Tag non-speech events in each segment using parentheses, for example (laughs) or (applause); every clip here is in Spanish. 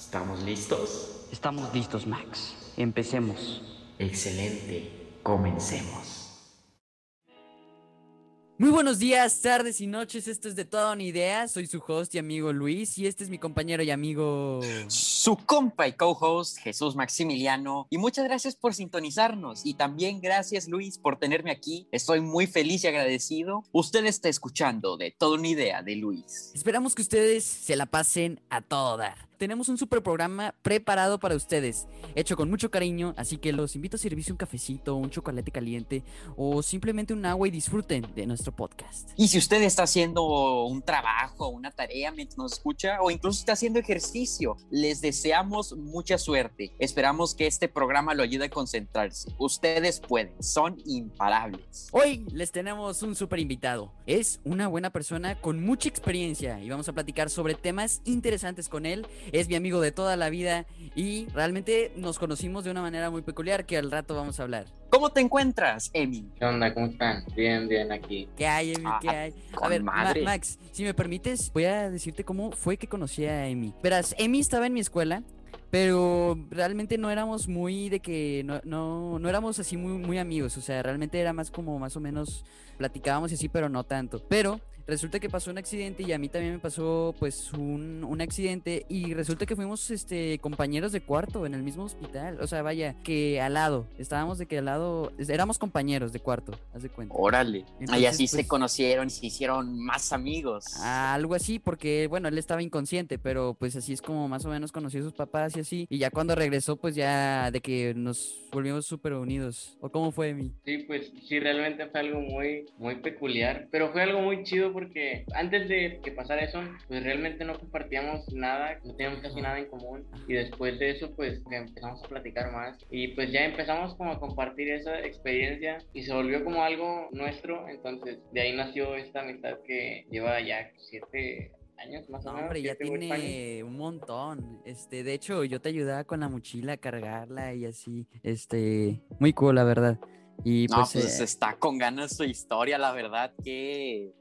¿Estamos listos? Estamos listos, Max. Empecemos. Excelente. Comencemos. Muy buenos días, tardes y noches. Esto es de toda una idea. Soy su host y amigo Luis y este es mi compañero y amigo. Su compa y co-host Jesús Maximiliano. Y muchas gracias por sintonizarnos. Y también gracias Luis por tenerme aquí. Estoy muy feliz y agradecido. Usted está escuchando de toda una idea de Luis. Esperamos que ustedes se la pasen a todo dar tenemos un super programa preparado para ustedes, hecho con mucho cariño, así que los invito a servirse un cafecito, un chocolate caliente o simplemente un agua y disfruten de nuestro podcast. Y si usted está haciendo un trabajo, una tarea mientras nos escucha o incluso está haciendo ejercicio, les deseamos mucha suerte. Esperamos que este programa lo ayude a concentrarse. Ustedes pueden, son imparables. Hoy les tenemos un super invitado. Es una buena persona con mucha experiencia y vamos a platicar sobre temas interesantes con él es mi amigo de toda la vida y realmente nos conocimos de una manera muy peculiar que al rato vamos a hablar. ¿Cómo te encuentras, Emi? ¿Qué onda? ¿Cómo están? Bien, bien, aquí. ¿Qué hay, Emi? ¿Qué hay? a ver, Max, si me permites, voy a decirte cómo fue que conocí a Emi. Verás, Emi estaba en mi escuela pero realmente no éramos muy de que no, no, no, éramos así muy, muy amigos, o sea, realmente era más como más o menos platicábamos y así, pero no tanto. Pero resulta que pasó un accidente y a mí también me pasó pues un, un, accidente y resulta que fuimos este compañeros de cuarto en el mismo hospital, o sea, vaya, que al lado, estábamos de que al lado, éramos compañeros de cuarto, haz de cuenta. Órale. y así se pues conocieron y se hicieron más amigos. Algo así, porque bueno, él estaba inconsciente, pero pues así es como más o menos conoció a sus papás y así, y ya cuando regresó pues ya de que nos volvimos súper unidos, ¿o cómo fue mi? Sí, pues sí, realmente fue algo muy, muy peculiar, pero fue algo muy chido porque antes de que pasara eso, pues realmente no compartíamos nada, no teníamos casi nada en común y después de eso pues empezamos a platicar más y pues ya empezamos como a compartir esa experiencia y se volvió como algo nuestro, entonces de ahí nació esta amistad que lleva ya siete años más o menos. Hombre, ya tiene un montón. Este, de hecho, yo te ayudaba con la mochila a cargarla y así. Este, muy cool, la verdad. Y no, pues, pues eh, está con ganas su historia, la verdad que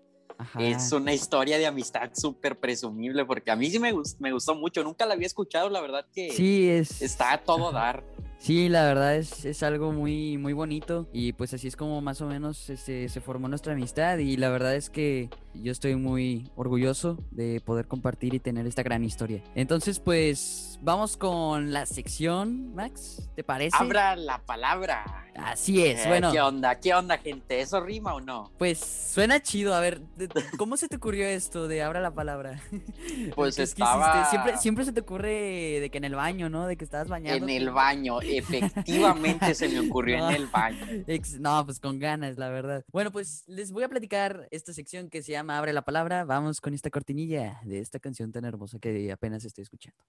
es una historia de amistad súper presumible, porque a mí sí me, me gustó mucho, nunca la había escuchado, la verdad que sí, es... está a todo dar. Sí, la verdad es, es, algo muy, muy bonito y pues así es como más o menos este, se formó nuestra amistad y la verdad es que yo estoy muy orgulloso de poder compartir y tener esta gran historia. Entonces pues vamos con la sección, Max, ¿te parece? Abra la palabra. Así es, eh, bueno. ¿Qué onda? ¿Qué onda, gente? ¿Eso rima o no? Pues suena chido. A ver, ¿cómo se te ocurrió esto de abra la palabra? (laughs) Pues (laughs) estaba... Siempre, siempre se te ocurre de que en el baño, ¿no? De que estabas bañando. En el baño, efectivamente se me ocurrió en (laughs) el baño. No, pues con ganas, la verdad. Bueno, pues les voy a platicar esta sección que se llama Abre la palabra. Vamos con esta cortinilla de esta canción tan hermosa que apenas estoy escuchando.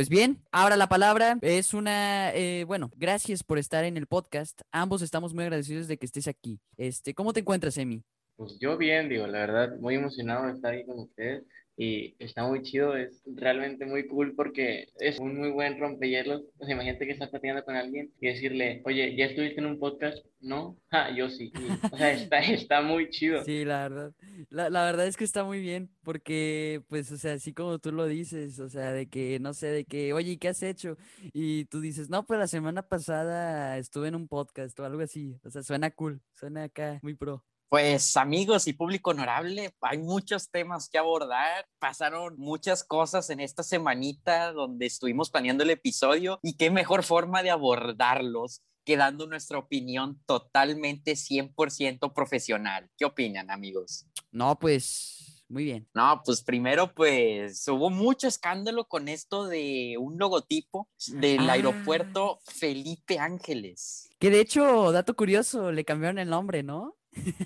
Pues bien, ahora la palabra es una, eh, bueno, gracias por estar en el podcast. Ambos estamos muy agradecidos de que estés aquí. Este, ¿cómo te encuentras, Emi? Pues yo bien, digo, la verdad, muy emocionado de estar ahí con ustedes y está muy chido, es realmente muy cool porque es un muy buen rompehielos. O sea, imagínate que estás platicando con alguien y decirle, oye, ¿ya estuviste en un podcast? No, ah, yo sí. o sea, está, (laughs) está muy chido. Sí, la verdad. La, la, verdad es que está muy bien porque, pues, o sea, así como tú lo dices, o sea, de que, no sé, de que, oye, ¿qué has hecho? Y tú dices, no, pues la semana pasada estuve en un podcast o algo así. O sea, suena cool, suena acá muy pro. Pues amigos y público honorable, hay muchos temas que abordar. Pasaron muchas cosas en esta semanita donde estuvimos planeando el episodio y qué mejor forma de abordarlos que dando nuestra opinión totalmente 100% profesional. ¿Qué opinan amigos? No, pues muy bien. No, pues primero, pues hubo mucho escándalo con esto de un logotipo del ah. aeropuerto Felipe Ángeles. Que de hecho, dato curioso, le cambiaron el nombre, ¿no?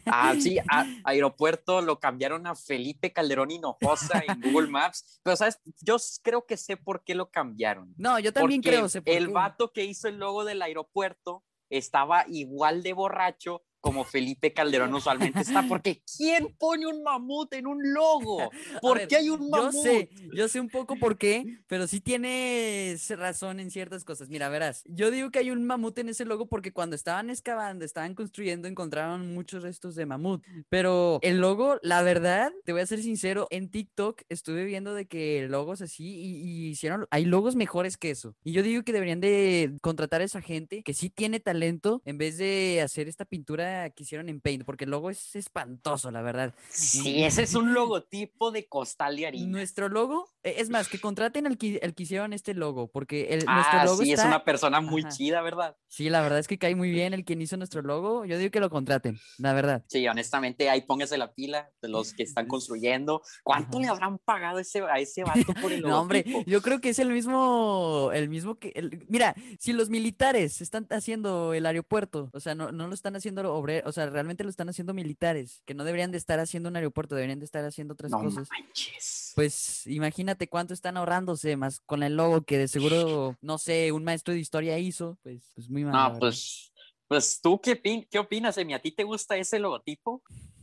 Ah, sí, (laughs) aeropuerto lo cambiaron a Felipe Calderón Hinojosa en Google Maps, pero sabes, yo creo que sé por qué lo cambiaron. No, yo también creo. el vato que hizo el logo del aeropuerto estaba igual de borracho como Felipe Calderón usualmente está, porque ¿quién pone un mamut en un logo? (laughs) ¿Por qué hay un mamut? Yo sé, yo sé un poco por qué, pero sí tienes razón en ciertas cosas. Mira, verás, yo digo que hay un mamut en ese logo porque cuando estaban excavando, estaban construyendo, encontraron muchos restos de mamut, pero el logo, la verdad, te voy a ser sincero, en TikTok estuve viendo de que logos así y, y hicieron, hay logos mejores que eso. Y yo digo que deberían de contratar a esa gente que sí tiene talento en vez de hacer esta pintura que hicieron en Paint, porque el logo es espantoso, la verdad. Sí, ese es un (laughs) logotipo de costal de harina. Nuestro logo, es más, que contraten al que, el que hicieron este logo, porque el, ah, nuestro logo sí, está... es una persona muy chida, ¿verdad? Sí, la verdad es que cae muy bien el quien hizo nuestro logo. Yo digo que lo contraten, la verdad. Sí, honestamente, ahí póngase la pila de los que están (laughs) construyendo. ¿Cuánto le habrán pagado ese, a ese (laughs) vato por el logotipo? No, hombre, yo creo que es el mismo, el mismo que, el, mira, si los militares están haciendo el aeropuerto, o sea, no, no lo están haciendo obreros, o sea, realmente lo están haciendo militares, que no deberían de estar haciendo un aeropuerto, deberían de estar haciendo otras no cosas. Manches. Pues imagínate cuánto están ahorrándose más con el logo que de seguro, no sé, un maestro de historia hizo, pues, pues muy mal. No, pues, pues tú qué, qué opinas, Emi, ¿a ti te gusta ese logotipo?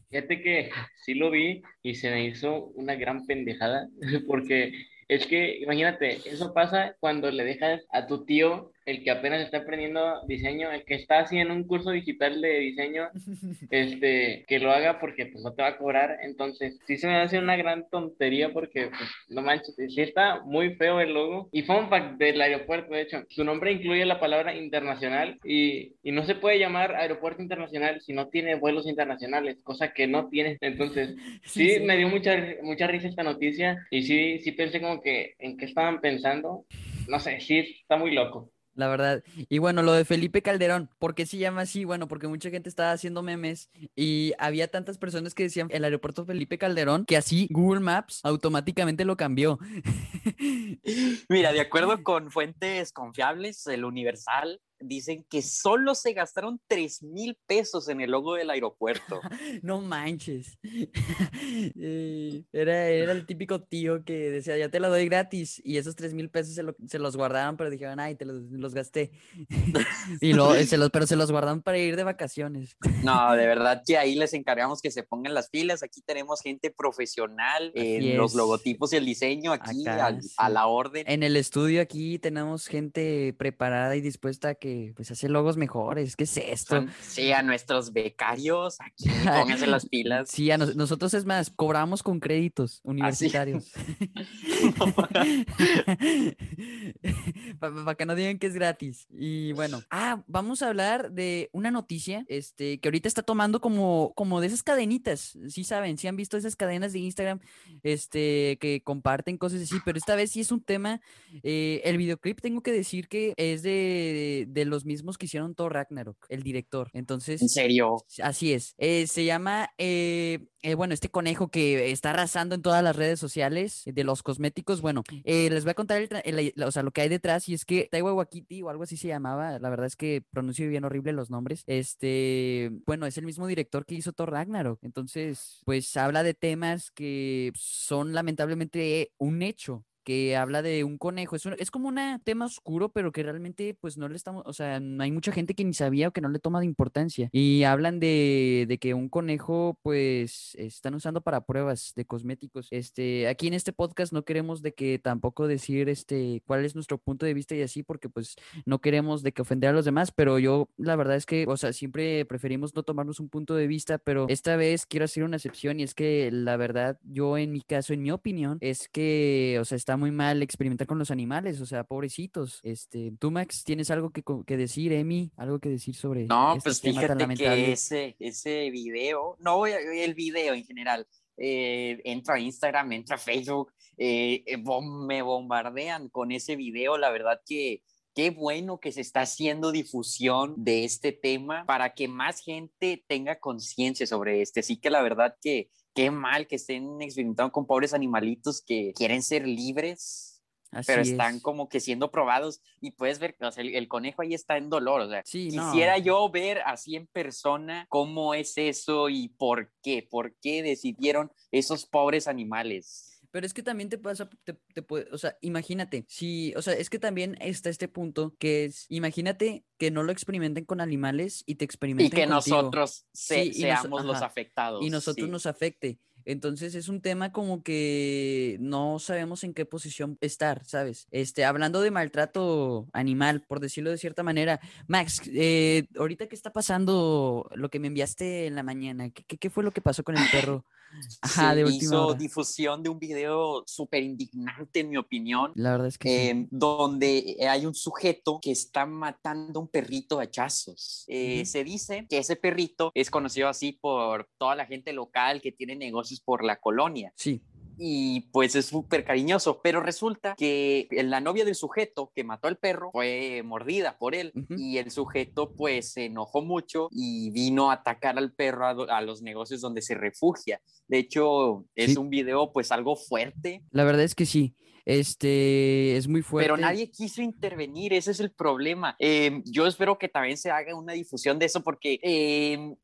Fíjate que sí lo vi y se me hizo una gran pendejada (laughs) porque es que imagínate, eso pasa cuando le dejas a tu tío el que apenas está aprendiendo diseño, el que está haciendo un curso digital de diseño, (laughs) este, que lo haga porque pues no te va a cobrar. Entonces, sí se me hace una gran tontería porque, pues, no manches, sí está muy feo el logo. Y fun fact del aeropuerto, de hecho, su nombre incluye la palabra internacional y, y no se puede llamar aeropuerto internacional si no tiene vuelos internacionales, cosa que no tiene. Entonces, (laughs) sí, sí, sí. me dio mucha, mucha risa esta noticia y sí, sí pensé como que en qué estaban pensando. No sé, sí, está muy loco la verdad. Y bueno, lo de Felipe Calderón, ¿por qué se llama así? Bueno, porque mucha gente estaba haciendo memes y había tantas personas que decían el aeropuerto Felipe Calderón que así Google Maps automáticamente lo cambió. (laughs) Mira, de acuerdo (laughs) con fuentes confiables, el Universal dicen que solo se gastaron 3 mil pesos en el logo del aeropuerto. (laughs) no manches. (laughs) era, era el típico tío que decía, ya te lo doy gratis. Y esos 3 mil pesos se, lo, se, los guardaron, pero dijeron, ay, te los, los gasté. (laughs) y lo, se los, pero se los guardaron para ir de vacaciones. no, de verdad que ahí les encargamos que se pongan las pilas. Aquí tenemos gente profesional en los logotipos y el diseño, aquí Acá, a, sí. a la orden. En el estudio aquí tenemos gente preparada y dispuesta a que pues hace logos mejores. ¿Qué es esto? Sí, a nuestros becarios, aquí (laughs) pónganse las pilas. Sí, a nos, nosotros es más, cobramos con créditos universitarios. (laughs) (laughs) Para pa que no digan que es gratis. Y bueno, ah, vamos a hablar de una noticia este, que ahorita está tomando como, como de esas cadenitas. Sí saben, sí han visto esas cadenas de Instagram este, que comparten cosas así, pero esta vez sí es un tema. Eh, el videoclip tengo que decir que es de, de los mismos que hicieron Thor Ragnarok, el director. Entonces. ¿En serio? Así es. Eh, se llama, eh, eh, bueno, este conejo que está arrasando en todas las redes sociales de los cosméticos. Bueno, les voy a contar el, el, o sea, lo que hay detrás y es que Taiwa Wakiti o algo así se llamaba. La verdad es que pronuncio bien horrible los nombres. Este, bueno, es el mismo director que hizo Thor Ragnarok. Entonces, pues habla de temas que son lamentablemente un hecho que habla de un conejo. Es, un, es como un tema oscuro, pero que realmente pues no le estamos, o sea, no hay mucha gente que ni sabía o que no le toma de importancia. Y hablan de, de que un conejo pues están usando para pruebas de cosméticos. Este, aquí en este podcast no queremos de que tampoco decir este cuál es nuestro punto de vista y así, porque pues no queremos de que ofender a los demás, pero yo la verdad es que, o sea, siempre preferimos no tomarnos un punto de vista, pero esta vez quiero hacer una excepción y es que la verdad, yo en mi caso, en mi opinión, es que, o sea, está muy mal experimentar con los animales, o sea, pobrecitos. Este, tú, Max, ¿tienes algo que, que decir, Emi? ¿Algo que decir sobre No, este pues tema fíjate que ese, ese video, no, el video en general, eh, entra a Instagram, entra a Facebook, eh, bom, me bombardean con ese video, la verdad que qué bueno que se está haciendo difusión de este tema para que más gente tenga conciencia sobre este. Así que la verdad que qué mal que estén experimentando con pobres animalitos que quieren ser libres, Así pero están es. como que siendo probados y puedes ver que o sea, el, el, conejo ahí está en dolor. O sea, sí, quisiera no. yo ver así en persona cómo es eso y por qué, por qué decidieron esos pobres animales. Pero es que también te pasa, te, te puede, o sea, imagínate, si, o sea, es que también está este punto que es, imagínate que no lo experimenten con animales y te Y experimenten que contigo. nosotros se- Sí, y nos- seamos los ajá, afectados. y nosotros sí. nos afecte. Entonces es un tema como que no sabemos en qué posición estar, ¿sabes? Este, hablando de maltrato animal, por decirlo de cierta manera. Max, eh, ahorita que está pasando lo que me enviaste en la mañana, ¿qué, qué- qué fue lo que pasó con el perro? Ajá, Se de hizo hora. difusión de un video súper indignante, en mi opinión, La verdad es que sí. eh, donde hay un sujeto que está matando a un perrito a hachazos. Eh, Ujú. Se dice que ese perrito es conocido así por toda la gente local que tiene negocios por la colonia Sí, y pues es súper cariñoso, pero resulta que la novia del sujeto que mató al perro fue mordida por él y el sujeto pues se enojó mucho y vino a atacar al perro a, los negocios donde se refugia. De hecho, es Sí. un video pues algo fuerte, la verdad es que sí. Este, es muy fuerte. pero nadie quiso intervenir, ese es el problema. Eh, yo espero que también se haga una difusión de eso porque... eh,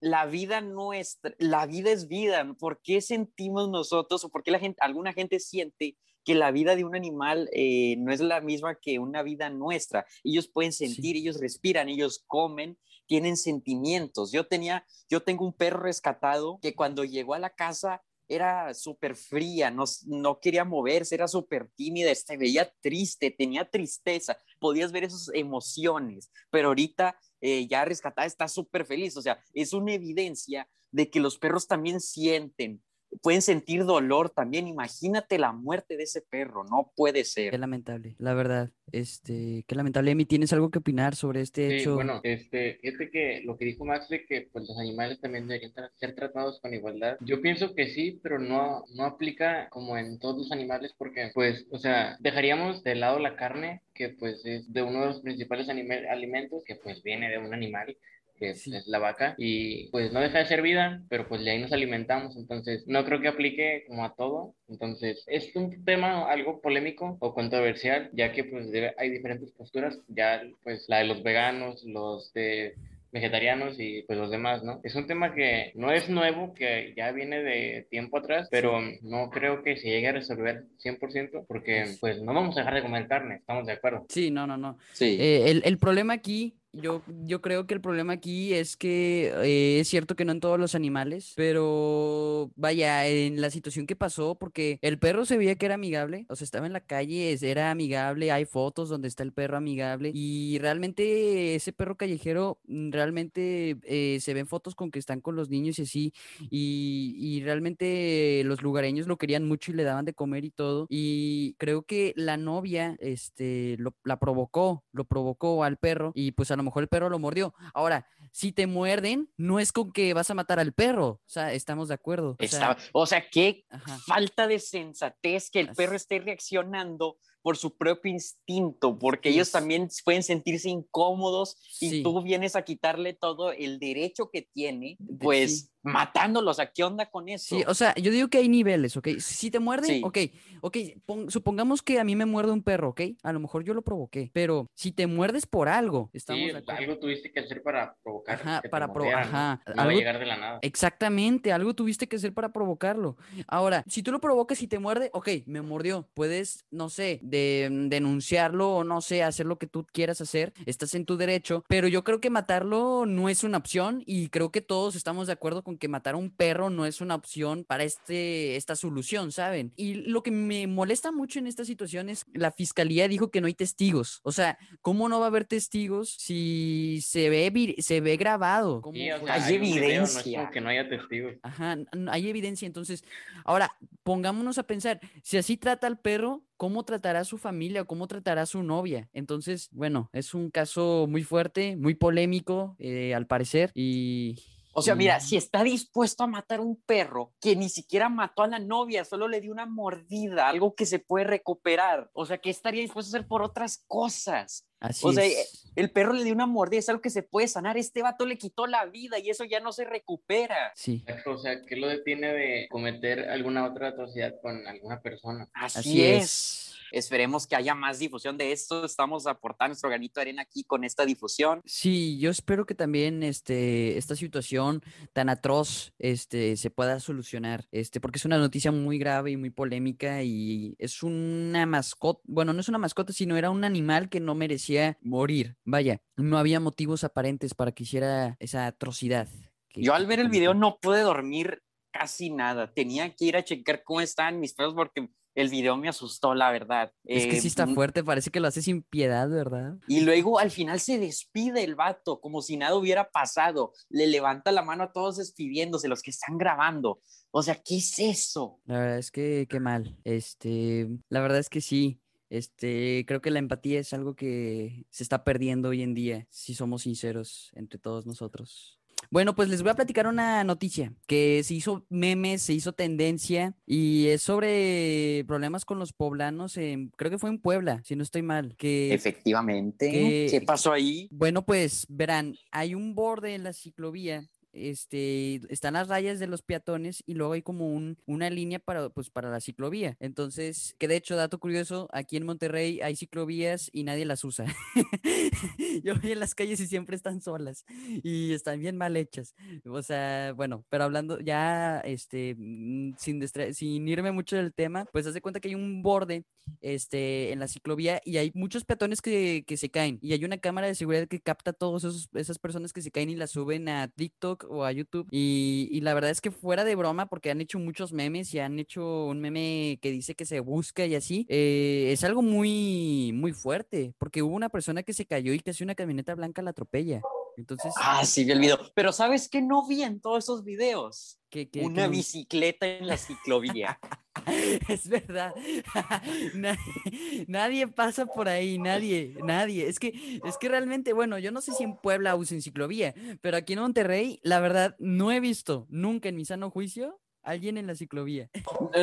la vida nuestra, la vida es vida. ¿Por qué sentimos nosotros o por qué la gente, alguna gente siente que la vida de un animal eh, no es la misma que una vida nuestra? Ellos pueden sentir, ellos respiran, ellos comen, tienen sentimientos. Yo tenía, yo tengo un perro rescatado que cuando llegó a la casa era súper fría, no, no quería moverse, era súper tímida, se veía triste, tenía tristeza, podías ver esas emociones, pero ahorita eh, ya rescatada está súper feliz, o sea, es una evidencia de que los perros también sienten, pueden sentir dolor también, imagínate la muerte de ese perro, no puede Qué ser. lamentable, la verdad. Este, qué lamentable. Emi, ¿tienes algo que opinar sobre este Sí, hecho? bueno, este, fíjate que lo que dijo Max de que pues, los animales también deberían tra- ser tratados con igualdad, yo pienso que sí, pero no, no aplica como en todos los animales porque, pues, o sea, dejaríamos de lado la carne, que pues es de uno de los principales alimentos, que pues viene de un animal, que Sí. es la vaca, y pues no deja de ser vida, pero pues de ahí nos alimentamos, entonces no creo que aplique como a todo, entonces es un tema algo polémico o controversial, ya que pues hay diferentes posturas, ya pues la de los veganos, los de vegetarianos y pues los demás, ¿no? Es un tema que no es nuevo, que ya viene de tiempo atrás, pero no creo que se llegue a resolver 100% porque pues no vamos a dejar de comer carne, estamos de acuerdo. Sí, no, no, no. Sí. Eh, el, el problema aquí, yo, yo creo que el problema aquí es que eh, es cierto que no en todos los animales, pero vaya, en la situación que pasó, porque el perro se veía que era amigable, o sea, estaba en la calle, era amigable, hay fotos donde está el perro amigable, y realmente ese perro callejero, mm, realmente eh, se ven fotos con que están con los niños y así, y, y realmente los lugareños lo querían mucho y le daban de comer y todo, y creo que la novia, este, lo- la provocó, lo provocó al perro, y pues a lo mejor el perro lo mordió. Ahora, si te muerden, no es con que vas a matar al perro, o sea, estamos de acuerdo. O sea, Está- o sea, qué ajá. falta de sensatez que el perro esté reaccionando por su propio instinto, porque Sí, ellos también pueden sentirse incómodos y Sí. tú vienes a quitarle todo el derecho que tiene, pues sí. matándolos. ¿A qué onda con eso? Sí, o sea, yo digo que hay niveles, ¿ok? Si te muerden, Sí. ok, ok, pon- supongamos que a mí me muerde un perro, ¿ok? A lo mejor yo lo provoqué, pero si te muerdes por algo, estamos algo tuviste que hacer para provocar Ajá, que te para pro- mordieran, ¿no? ajá, No algo- llegar de la nada. Exactamente, algo tuviste que hacer para provocarlo. Ahora, si tú lo provocas y te muerde, ok, me mordió. Puedes, no sé, de, denunciarlo o no sé, hacer lo que tú quieras hacer. Estás en tu derecho, pero yo creo que matarlo no es una opción y creo que todos estamos de acuerdo con que matar a un perro no es una opción para este, esta solución, ¿saben? Y lo que me molesta mucho en esta situación es la fiscalía dijo que no hay testigos. O sea, ¿cómo no va a haber testigos si se ve, se ve grabado? ¿Cómo Sí, o fue? sea, Hay un video, no es evidencia. como que no haya testigos. Ajá, hay evidencia. Entonces, ahora pongámonos a pensar, si así trata al perro, ¿cómo tratará a su familia o cómo tratará a su novia? Entonces, bueno, es un caso muy fuerte, muy polémico, eh, al parecer, y... O sea, mira, si está dispuesto a matar un perro que ni siquiera mató a la novia, solo le dio una mordida, algo que se puede recuperar. O sea, ¿qué estaría dispuesto a hacer por otras cosas? Así o sea, es. El perro le dio una mordida, es algo que se puede sanar. Este vato le quitó la vida y eso ya no se recupera. Sí, O sea, ¿qué lo detiene de cometer alguna otra atrocidad con alguna persona? Así, así es. es. Esperemos que haya más difusión de esto. Estamos aportando nuestro granito de arena aquí con esta difusión. Sí, yo espero que también este, esta situación tan atroz este, se pueda solucionar, este, porque es una noticia muy grave y muy polémica y es una mascota, bueno, no es una mascota, sino era un animal que no merecía morir. Vaya, no había motivos aparentes para que hiciera esa atrocidad. Yo al ver el video no pude dormir casi nada. Tenía que ir a checar cómo estaban mis perros porque el video me asustó, la verdad. Es que sí está Eh, fuerte, parece que lo hace sin piedad, ¿verdad? Y luego al final se despide el vato, como si nada hubiera pasado. Le levanta la mano a todos despidiéndose, los que están grabando. O sea, ¿qué es eso? La verdad es que qué mal. Este, la verdad es que sí. Este, creo que la empatía es algo que se está perdiendo hoy en día, si somos sinceros entre todos nosotros. Bueno, pues les voy a platicar una noticia que se hizo memes, se hizo tendencia y es sobre problemas con los poblanos, en- creo que fue en Puebla, si no estoy mal, que Efectivamente. que- ¿Qué pasó ahí? bueno, pues verán, hay un borde en la ciclovía, este, están las rayas de los peatones y luego hay como un, una línea para, pues, para la ciclovía. Entonces, que de hecho, dato curioso, aquí en Monterrey hay ciclovías y nadie las usa. (laughs) Yo voy en las calles y siempre están solas y están bien mal hechas. O sea, bueno, pero hablando ya, este, mm, sin, sin irme mucho del tema, pues haz de cuenta que hay un borde este, en la ciclovía y hay muchos peatones que, que se caen y hay una cámara de seguridad que capta a todas esas personas que se caen y las suben a TikTok o a YouTube y, y la verdad es que fuera de broma porque han hecho muchos memes y han hecho un meme que dice que se busca y así, eh, es algo muy, muy fuerte porque hubo una persona que se cayó y casi una camioneta blanca la atropella. Entonces, Ah, sí, vi el video. Pero ¿sabes qué no vi en todos esos videos? Una bicicleta en la ciclovía. (laughs) Es verdad. (laughs) Na- (laughs) Nadie pasa por ahí, nadie, nadie. Es que, es que realmente, bueno, yo no sé si en Puebla usen ciclovía, pero aquí en Monterrey, la verdad, no he visto nunca en mi sano juicio alguien en la ciclovía.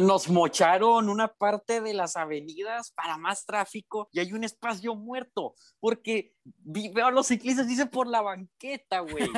Nos mocharon una parte de las avenidas para más tráfico y hay un espacio muerto porque veo a los ciclistas, dice por la banqueta, güey.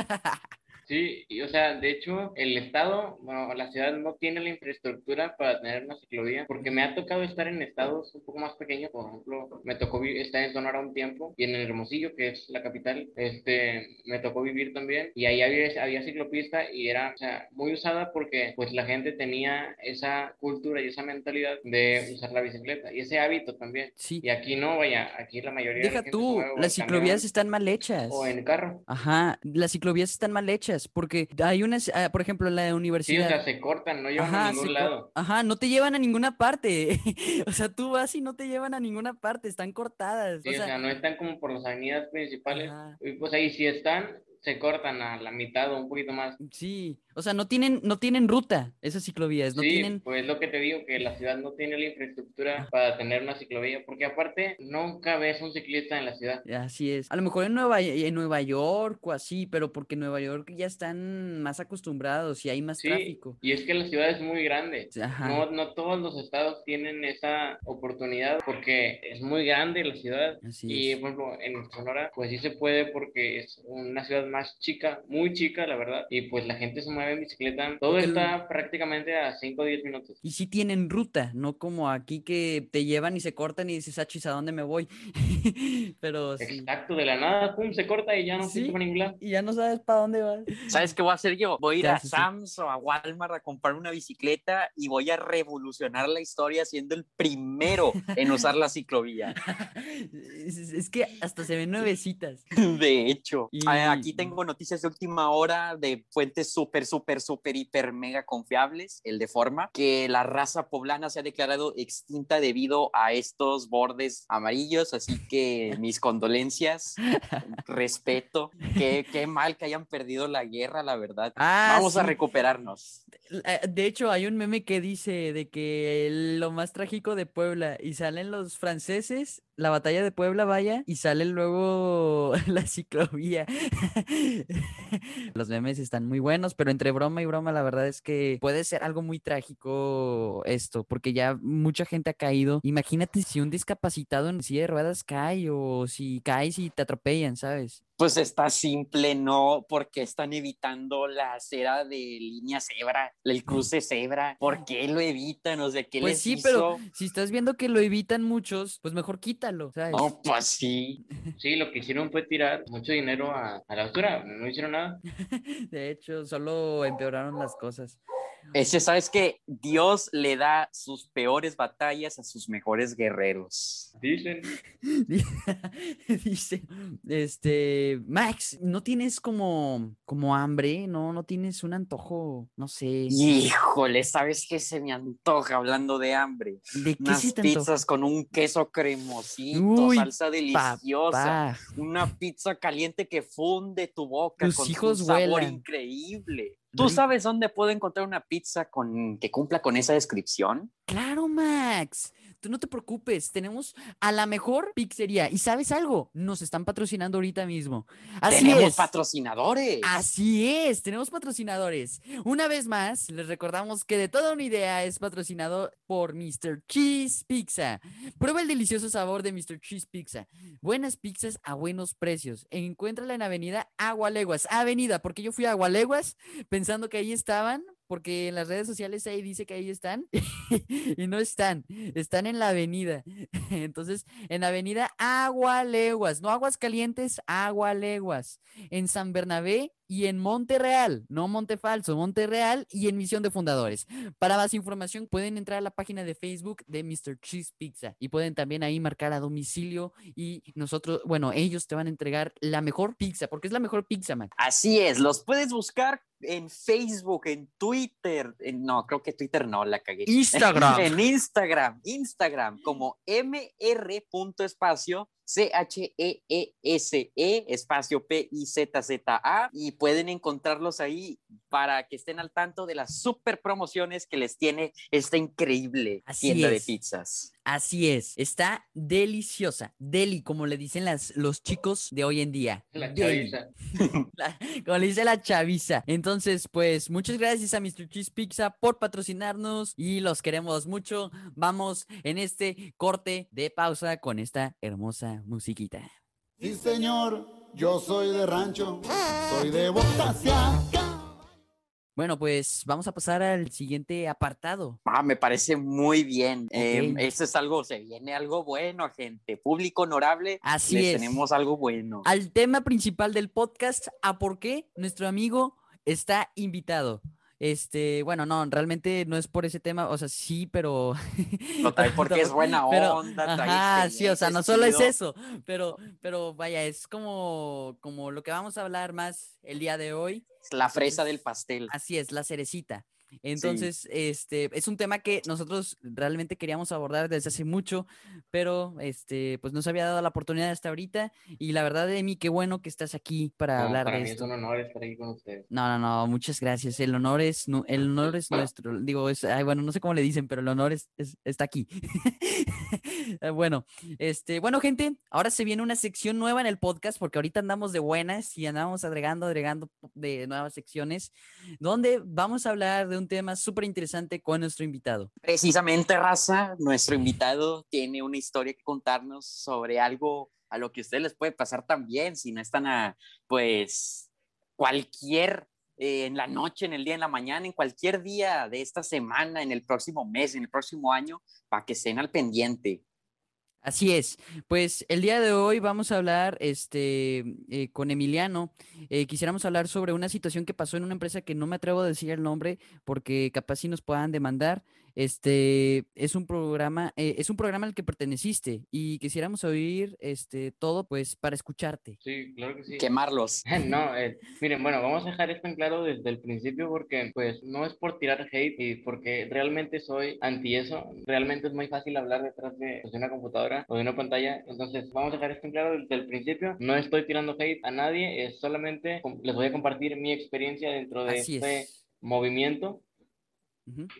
Sí, y, o sea, de hecho, el estado, bueno, la ciudad no tiene la infraestructura para tener una ciclovía, porque me ha tocado estar en estados un poco más pequeños, por ejemplo, me tocó estar en Sonora un tiempo, y en Hermosillo, que es la capital, este, me tocó vivir también, y ahí había, había ciclopista y era, o sea, muy usada porque, pues, la gente tenía esa cultura y esa mentalidad de usar la bicicleta, y ese hábito también. Sí. Y aquí no, vaya, aquí la mayoría de la Deja se tú, mueve las ciclovías camión están mal hechas. O en carro. Ajá, las ciclovías están mal hechas porque hay unas, ah, por ejemplo, la Sí, o universidad. sea, se cortan, no llevan a ningún lado. Ajá, no te llevan a ninguna parte. (laughs) O sea, tú vas y no te llevan a ninguna parte, están cortadas. Sí, o o sea, no están como por las avenidas principales. Ajá. Y pues ahí si están, se cortan a la mitad o un poquito más. sí, o sea, no tienen, no tienen ruta esas ciclovías, no sí, tienen. pues lo que te digo, que la ciudad no tiene la infraestructura Ah. para tener una ciclovía, porque aparte nunca ves un ciclista en la ciudad. Así es. A lo mejor en Nueva, en Nueva York o así, pero porque en Nueva York ya están más acostumbrados y hay más Sí, tráfico. y es que la ciudad es muy grande. Ajá. No, no todos los estados tienen esa oportunidad porque es muy grande la ciudad. Así Y, es. por ejemplo, en Sonora, pues sí se puede porque es una ciudad más chica, muy chica, la verdad. Y pues la gente se mueve en bicicleta. Todo Porque el- está prácticamente a 5 o 10 minutos. Y sí tienen ruta, no como aquí que te llevan y se cortan y dices, ah, chis, ¿a dónde me voy? (laughs) Pero sí. Exacto, de la nada, pum, se corta y ya no Sí. se para ningún lado. Y ya no sabes para dónde vas. ¿Sabes qué voy a hacer yo? Voy a ir ¿Qué a? Sam's o a Walmart a comprar una bicicleta y voy a revolucionar la historia siendo el primero en usar la ciclovía. Es, (laughs) es que hasta se ven nuevecitas. (laughs) De hecho, Y- aquí tengo noticias de última hora de fuentes súper, súper, súper, hiper, mega confiables, el de forma, que la raza poblana se ha declarado extinta debido a estos bordes amarillos, así que mis condolencias, respeto, qué, qué mal que hayan perdido la guerra, la verdad. Ah, Vamos a recuperarnos. Eh, De hecho, hay un meme que dice de que lo más trágico de Puebla y salen los franceses, la batalla de Puebla, vaya, y sale luego (laughs) la ciclovía. (laughs) Los memes están muy buenos, pero entre broma y broma, la verdad es que puede ser algo muy trágico esto, porque ya mucha gente ha caído. Imagínate si un discapacitado en silla de ruedas cae o si caes y te atropellan, ¿sabes? Pues está simple, ¿no? Porque están evitando la acera de línea cebra, el cruce cebra. ¿Por qué lo evitan? O sea, ¿qué Pues les sí, hizo? pero si estás viendo que lo evitan muchos, pues mejor quítalo, ¿sabes? No, pues sí. (laughs) Sí, lo que hicieron fue tirar mucho dinero a, a la basura, no hicieron nada. (laughs) De hecho, solo empeoraron las cosas. Ese, ¿sabes que Dios le da sus peores batallas a sus mejores guerreros. Dicen, (laughs) Dice, este, Max, ¿no tienes como, como hambre? ¿No, no tienes un antojo? No sé. Híjole, ¿sabes qué se me antoja hablando de hambre? ¿De qué Unas se te antoja? pizzas con un queso cremosito, Uy, salsa deliciosa. Papá, Una pizza caliente que funde tu boca Tus con un sabor vuelan. increíble. ¿Tú sabes dónde puedo encontrar una pizza con que cumpla con esa descripción? Claro, Max. Tú no te preocupes, tenemos a la mejor pizzería. ¿Y sabes algo? Nos están patrocinando ahorita mismo. Así Tenemos es. patrocinadores. Así es, tenemos patrocinadores. Una vez más, les recordamos que de toda una idea es patrocinado por Mr. Cheese Pizza. Prueba el delicioso sabor de Mr. Cheese Pizza. Buenas pizzas a buenos precios. Encuéntrala en Avenida Agualeguas. Avenida, porque yo fui a Agualeguas pensando que ahí estaban, porque en las redes sociales ahí dice que ahí están (laughs) y no están, están en la avenida. (laughs) Entonces, en Avenida Agualeguas, no Aguas Calientes, Agualeguas en San Bernabé y en Monte Real, no Monte Falso, Monte Real y en Misión de Fundadores. Para más información pueden entrar a la página de Facebook de Mr. Cheese Pizza y pueden también ahí marcar a domicilio y nosotros, bueno, ellos te van a entregar la mejor pizza, porque es la mejor pizza, Mac. Así es, los puees buscar en Facebook, en Twitter, en- no, creo que Twitter no, la cagué. Instagram. (laughs) en Instagram, Instagram, como mr.espacio, C-H-E-E-S-E, E espacio P-I-Z-Z-A, y pueden encontrarlos ahí para que estén al tanto de las super promociones que les tiene esta increíble Así tienda de pizzas. Así es, está deliciosa, deli, como le dicen las, los chicos de hoy en día. la chaviza. (laughs) La- como le dice la chaviza. Entonces, pues muchas gracias a Mr. Cheese Pizza por patrocinarnos y los queremos mucho. Vamos en este corte de pausa con esta hermosa musiquita. Sí, señor, yo soy de rancho, soy de Botaciaca. Bueno, pues vamos a pasar al siguiente apartado. Ah, me parece muy bien. Eh, Ok. eso es algo, se viene algo bueno, gente. Público honorable, Así les es. tenemos algo bueno. Al tema principal del podcast, a por qué nuestro amigo está invitado. Este, bueno, no, realmente no es por ese tema, o sea, sí, pero. Lo (laughs) trae porque es buena pero- onda, trae Ajá, sí, o sea, no solo es eso, pero, pero vaya, es como, como lo que vamos a hablar más el día de hoy. Es la fresa Entonces, del pastel. Así es, la cerecita. Entonces, este, es un tema que nosotros realmente queríamos abordar desde hace mucho, pero este, pues no se había dado la oportunidad hasta ahorita. Y la verdad, Emi, qué bueno que estás aquí para No, hablar para de mí esto. es un honor estar aquí con ustedes. No, no, no, muchas gracias. El honor es, el honor es nuestro. Digo, es, ay, bueno, no sé cómo le dicen, pero el honor es, es- está aquí. Eh, (laughs) bueno, este, bueno, gente, ahora se viene una sección nueva en el podcast porque ahorita andamos de buenas y andamos agregando, agregando de nuevas secciones donde vamos a hablar de un tema súper interesante con nuestro invitado. Precisamente, Raza, nuestro invitado tiene una historia que contarnos sobre algo a lo que a ustedes les puede pasar también, si no están a, pues, cualquier, eh, en la noche, en el día, en la mañana, en cualquier día de esta semana, en el próximo mes, en el próximo año, para que estén al pendiente. Así es. Pues el día de hoy vamos a hablar este, eh, con Emiliano. Eh, quisiéramos hablar sobre una situación que pasó en una empresa que no me atrevo a decir el nombre porque capaz si nos puedan demandar. Este es un programa, eh, es un programa al que perteneciste y quisiéramos oír este todo pues para escucharte. Sí, claro que sí. Quemarlos. (laughs) No, eh, miren, bueno, vamos a dejar esto en claro desde el principio porque pues no es por tirar hate y porque realmente soy anti eso. Realmente es muy fácil hablar detrás de, pues, de una computadora o de una pantalla. Entonces vamos a dejar esto en claro desde el principio. No estoy tirando hate a nadie, es solamente les voy a compartir mi experiencia dentro de Así este es. movimiento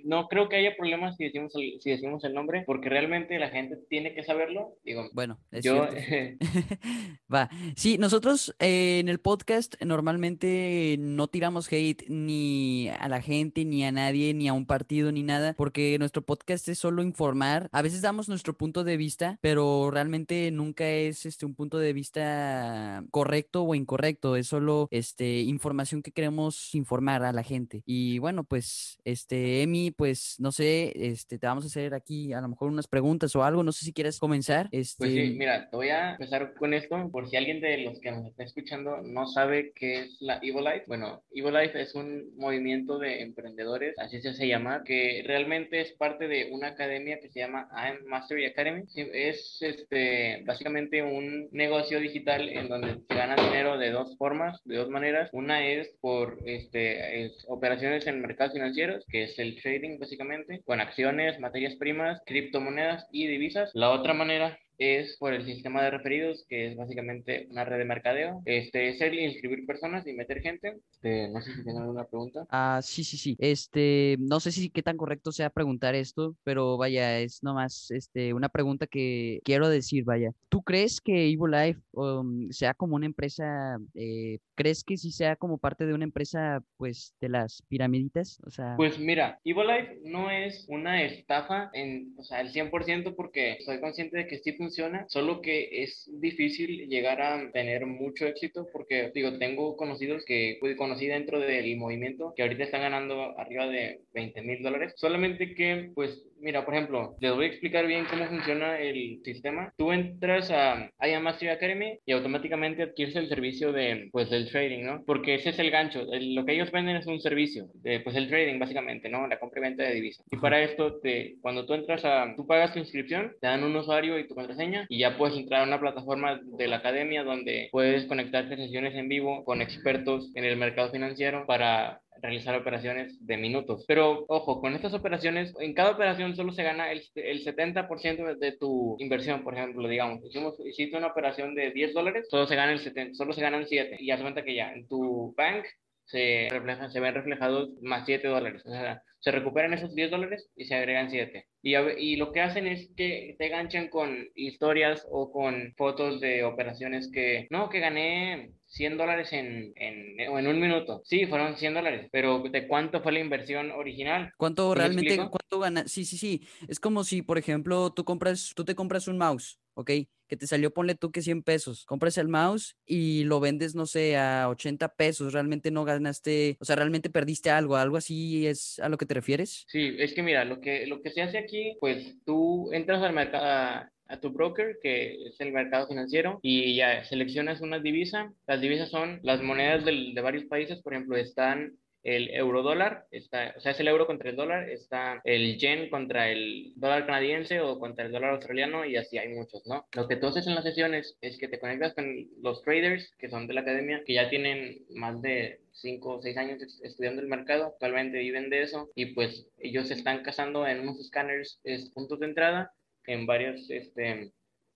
No creo que haya problemas si decimos, el, si decimos el nombre, porque realmente la gente tiene que saberlo. Digo, bueno, es yo... (laughs) (laughs) Va. Sí, nosotros eh, en el podcast normalmente no tiramos hate ni a la gente, ni a nadie, ni a un partido, ni nada, porque nuestro podcast es solo informar. A veces damos nuestro punto de vista, pero realmente nunca es este un punto de vista correcto o incorrecto, es solo este información que queremos informar a la gente. Y bueno, pues este Emi, pues no sé, este te vamos a hacer aquí a lo mejor unas preguntas o algo, no sé si quieres comenzar. Este... Pues sí, mira, te voy a empezar con esto por si alguien de los que nos está escuchando no sabe qué es la Evil Life. Bueno, Evil Life es un movimiento de emprendedores, así se hace llamar, que realmente es parte de una academia que se llama AM Mastery Academy. Es este básicamente un negocio digital en donde se gana dinero de dos formas, de dos maneras. Una es por este, operaciones en mercados financieros, que es el trading básicamente, con acciones, materias primas, criptomonedas y divisas. La otra manera es por el sistema de referidos, que es básicamente una red de mercadeo. Este es el inscribir personas y meter gente. Este, no sé si tienen alguna pregunta. Ah, sí, sí, sí. Este, no sé si qué tan correcto sea preguntar esto, pero vaya, es nomás este, una pregunta que quiero decir, vaya. ¿Tú crees que Evil Life um, sea como una empresa, eh, crees que sí sea como parte de una empresa, pues, de las piramiditas? O sea... Pues mira, Evil Life no es una estafa en, o sea, el 100% porque soy consciente de que sí funciona, solo que es difícil llegar a tener mucho éxito porque, digo, tengo conocidos que pues, conocí dentro del movimiento que ahorita están ganando arriba de 20 mil dólares, solamente que, pues, Mira, por ejemplo, les voy a explicar bien cómo funciona el sistema. Tú entras a I Mastery Academy y automáticamente adquieres el servicio de, pues, del trading, ¿no? Porque ese es el gancho. lo que ellos venden es un servicio, de, pues, el trading, básicamente, ¿no? La compra y venta de divisas. Y para esto, te, cuando tú entras a, tú pagas tu inscripción, te dan un usuario y tu contraseña y ya puedes entrar a una plataforma de la academia donde puedes conectarte sesiones en vivo con expertos en el mercado financiero para realizar operaciones de minutos. Pero ojo, con estas operaciones, en cada operación solo se gana el, el 70% de tu inversión, por ejemplo, digamos, hicimos, hiciste una operación de 10 dólares, solo se, gana el 70, solo se ganan 7 y haz cuenta que ya en tu bank se, reflejan, se ven reflejados más 7 dólares. O sea, se recuperan esos 10 dólares y se agregan 7. Y, y, lo que hacen es que te ganchan con historias o con fotos de operaciones que, no, que gané 100 dólares en, en, en, un minuto. Sí, fueron 100 dólares, pero ¿de cuánto fue la inversión original? ¿Cuánto realmente, cuánto ganas? Sí, sí, sí. Es como si, por ejemplo, tú compras, tú te compras un mouse, ¿ok? Que te salió, ponle tú que 100 pesos. Compras el mouse y lo vendes, no sé, a 80 pesos. Realmente no ganaste, o sea, realmente perdiste algo. ¿Algo así es a lo que te refieres? Sí, es que mira, lo que, lo que se hace aquí, pues tú entras al mercado a tu broker, que es el mercado financiero, y ya seleccionas una divisa. Las divisas son las monedas del, de varios países, por ejemplo, están el euro dólar, está, o sea, es el euro contra el dólar, está el yen contra el dólar canadiense o contra el dólar australiano y así hay muchos, ¿no? Lo que tú haces en las sesiones es que te conectas con los traders que son de la academia, que ya tienen más de 5 o 6 años estudiando el mercado, actualmente viven de eso y pues ellos se están casando en unos escáneres, es puntos de entrada en varios este,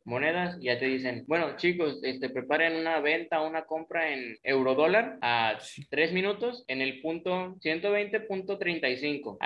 monedas, ya te dicen, bueno chicos, este, preparen una venta una compra en eurodólar a 3 minutos en el punto 120.35.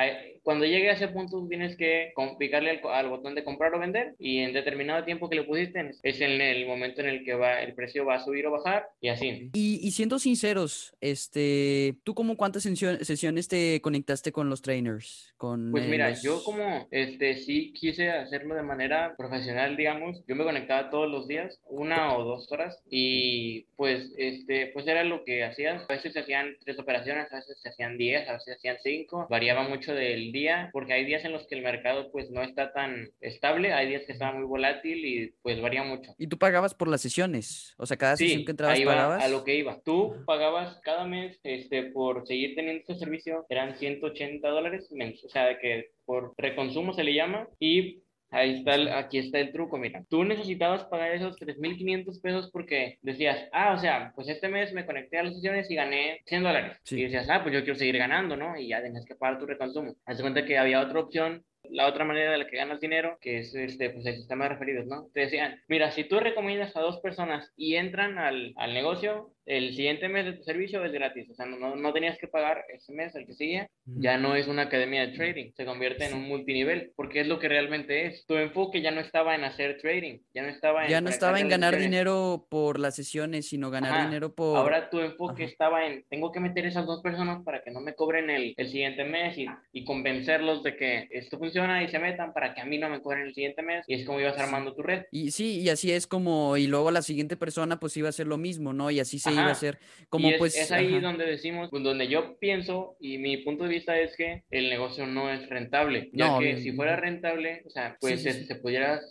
Cuando llegue a ese punto tienes que picarle al, botón de comprar o vender y en determinado tiempo que le pusiste es en el momento en el que va el precio va a subir o bajar y así. Y, y siendo sinceros, este, ¿tú como cuántas sesiones te conectaste con los trainers? Con, pues mira, yo como este sí quise hacerlo de manera profesional, digamos, yo me conectaba todos los días, una o dos horas, y pues, este, pues era lo que hacías. A veces se hacían tres operaciones, a veces se hacían diez, a veces se hacían cinco, variaba mucho del día, porque hay días en los que el mercado pues no está tan estable, hay días que está muy volátil y pues varía mucho. ¿Y tú pagabas por las sesiones? O sea, cada sesión que entrabas pagabas. a lo que iba. Tú pagabas cada mes, este, por seguir teniendo este servicio, eran 180 dólares, o sea, que por reconsumo se le llama, y Ahí está, el, aquí está el truco, mira. Tú necesitabas pagar esos 3.500 pesos porque decías, ah, o sea, pues este mes me conecté a las sesiones y gané 100 dólares. Y decías, ah, pues yo quiero seguir ganando, ¿no? Y ya tenías que pagar tu reconsumo. Haz cuenta que había otra opción la otra manera de la que ganas dinero, que es este, pues el sistema de referidos, ¿no? Te decían, mira, si tú recomiendas a dos personas y entran al, al negocio, el siguiente mes de tu servicio es gratis, o sea, no, no tenías que pagar ese mes, el que sigue, ya no es una academia de trading, se convierte en un multinivel, porque es lo que realmente es. Tu enfoque ya no estaba en hacer trading, ya no estaba en... Ya no estaba en ganar dinero por las sesiones, sino ganar dinero por... Ahora tu enfoque estaba en, tengo que meter esas dos personas para que no me cobren el, el siguiente mes y, y, convencerlos de que esto funciona y se metan para que a mí no me cobren el siguiente mes, y es como ibas armando tu red. Y sí, y así es como, y luego la siguiente persona pues iba a hacer lo mismo, ¿no? Y así se iba a hacer como es, pues... Es ahí donde decimos, pues, donde yo pienso y mi punto de vista es que el negocio no es rentable, ya no, que si fuera rentable, o sea, pues se, se pudiera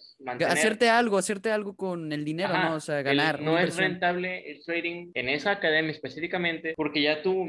Hacerte algo, hacerte algo con el dinero, ¿no? O sea, ganar. no es rentable el trading en esa academia específicamente, porque ya tú,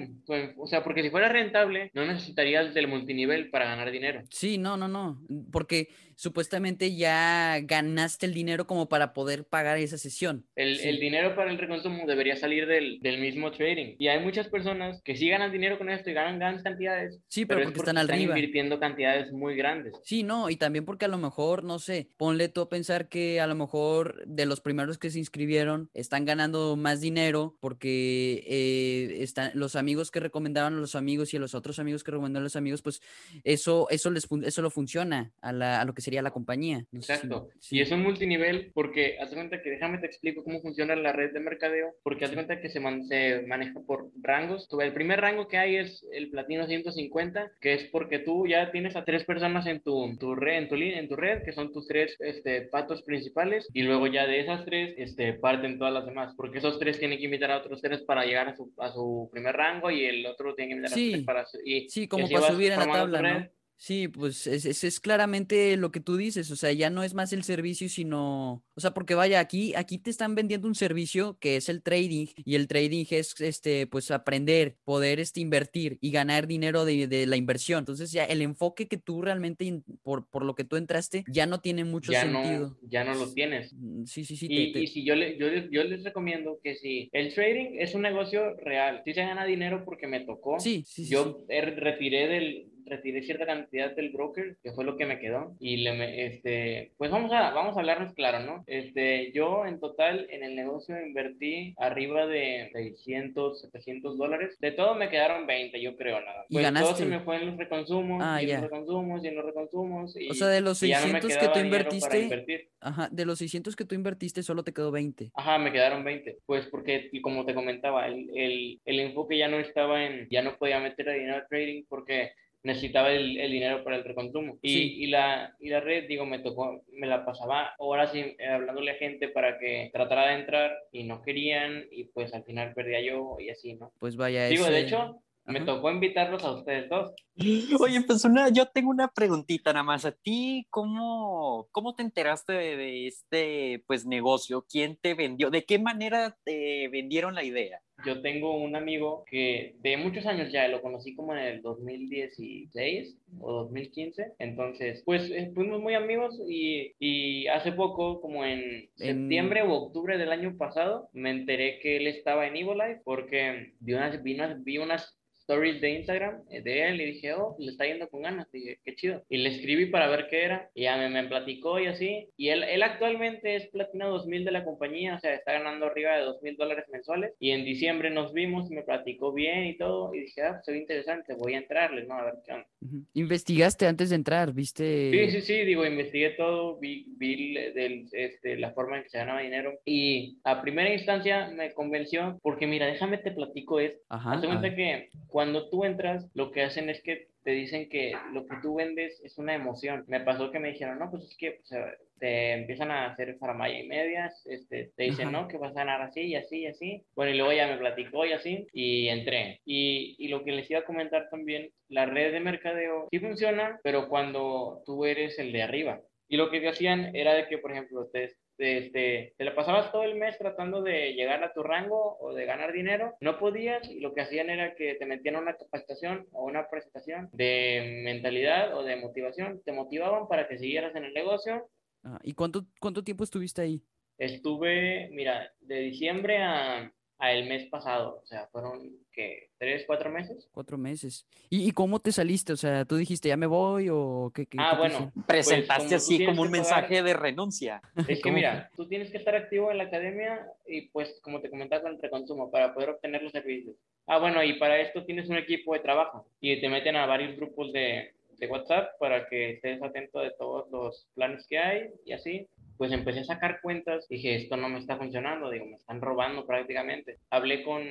o sea, porque si fuera rentable, no necesitarías del multinivel para ganar dinero. Sí, no, no, no, porque supuestamente ya ganaste el dinero como para poder pagar esa sesión. El, el dinero para el reconsumo debería salir del, del, mismo trading. Y hay muchas personas que sí ganan dinero con esto y ganan grandes cantidades. Sí, pero, porque, están al arriba. invirtiendo cantidades muy grandes. Sí, no, y también porque a lo mejor, no sé, ponle tú a pensar que a lo mejor de los primeros que se inscribieron están ganando más dinero porque eh, están los amigos que recomendaron a los amigos y a los otros amigos que recomendaron a los amigos, pues eso, eso les eso lo funciona a, la, a lo que sería la compañía. Exacto. Y es un multinivel porque, haz cuenta que, déjame te explico cómo funciona la red de mercadeo, porque haz cuenta que se, se maneja por rangos. El primer rango que hay es el platino 150, que es porque tú ya tienes a tres personas en tu, tu red, en tu, en tu red, que son tus tres este, patos principales, y luego ya de esas tres este, parten todas las demás, porque esos tres tienen que invitar a otros tres para llegar a su, a su primer rango y el otro tiene que invitar a otros tres para... Y, sí, como para subir en la tabla, ¿no? Sí, pues ese es, es, claramente lo que tú dices, o sea, ya no es más el servicio, sino, o sea, porque vaya, aquí, aquí te están vendiendo un servicio que es el trading y el trading es, este, pues aprender, poder, este, invertir y ganar dinero de, de la inversión. Entonces ya el enfoque que tú realmente, por, por lo que tú entraste, ya no tiene mucho sentido. ya no lo tienes. Mm, sí, sí, sí. Y, y si yo, le, yo, yo, les recomiendo que si el trading es un negocio real, si se gana dinero porque me tocó, sí, sí, yo retiré del retiré cierta cantidad del broker, que fue lo que me quedó. Y le, este, pues vamos a, vamos a hablarnos claro, ¿no? Este, yo en total en el negocio invertí arriba de 600, 700 dólares. De todo me quedaron 20, yo creo, nada. Pues ¿Y ganaste? todo se me fue en los reconsumos, ah, y en los reconsumos, y en los reconsumos. Y, o sea, de los 600 no que tú invertiste, ajá, de los 600 que tú invertiste solo te quedó 20. Ajá, me quedaron 20. Pues porque, y como te comentaba, el, el, el enfoque ya no estaba en, ya no podía meter dinero trading porque necesitaba el, el, dinero para el reconsumo. Y, y, la, y la red, digo, me tocó, me la pasaba horas sí, eh, hablándole a gente para que tratara de entrar y no querían y pues al final perdía yo y así, ¿no? Pues vaya, Digo, de hecho, me tocó invitarlos a ustedes dos. (gasps) Oye, pues una, yo tengo una preguntita nada más. ¿A ti cómo, cómo te enteraste de, de, este pues negocio? ¿Quién te vendió? ¿De qué manera te vendieron la idea? Yo tengo un amigo que de muchos años ya, lo conocí como en el 2016 o 2015. Entonces, pues eh, fuimos muy amigos y, y hace poco, como en, en, septiembre o octubre del año pasado, me enteré que él estaba en Evolife porque vi unas, vi unas, vi unas stories de Instagram eh, de él y dije, oh, le está yendo con ganas. Dije, qué chido. Y le escribí para ver qué era. Y ya me, me platicó y así. Y él, él actualmente es platino 2000 de la compañía, o sea, está ganando arriba de 2000 dólares mensuales. Y en diciembre nos vimos, me platicó bien y todo. Y dije, ah, pues interesante, voy a entrarle, ¿no? A ver qué onda. ¿Investigaste antes de entrar? ¿Viste? Sí, sí, sí, digo, investigué todo, vi, vi del, este, la forma en que se ganaba dinero. Y a primera instancia me convenció, porque mira, déjame te platico es. Ajá. Hazte cuenta que cuando tú entras, lo que hacen es que te dicen que lo que tú vendes es una emoción. Me pasó que me dijeron, no, pues es que pues, te empiezan a hacer faramaya y medias, este, te dicen, no, que vas a ganar así y así y así. Bueno, y luego ya me platicó y así, y entré. Y, y lo que les iba a comentar también, la red de mercadeo sí funciona, pero cuando tú eres el de arriba. Y lo que hacían era de que, por ejemplo, te, este, te la pasabas todo el mes tratando de llegar a tu rango o de ganar dinero, no podías y lo que hacían era que te metían una capacitación o una presentación de mentalidad o de motivación, te motivaban para que siguieras en el negocio. Ah, ¿Y cuánto, cuánto tiempo estuviste ahí? Estuve, mira, de diciembre a, a el mes pasado, o sea, fueron que tres, cuatro meses. Cuatro meses. ¿Y, ¿Y, cómo te saliste? O sea, tú dijiste, ya me voy o qué. qué ah, qué bueno. Pues, Presentaste así como un mensaje de renuncia. Es que mira, tú tienes que estar activo en la academia y pues, como te comentaba, entre consumo para poder obtener los servicios. Ah, bueno, y para esto tienes un equipo de trabajo y te meten a varios grupos de, de WhatsApp para que estés atento de todos los planes que hay y así pues empecé a sacar cuentas, dije, esto no me está funcionando, digo, me están robando prácticamente. Hablé con,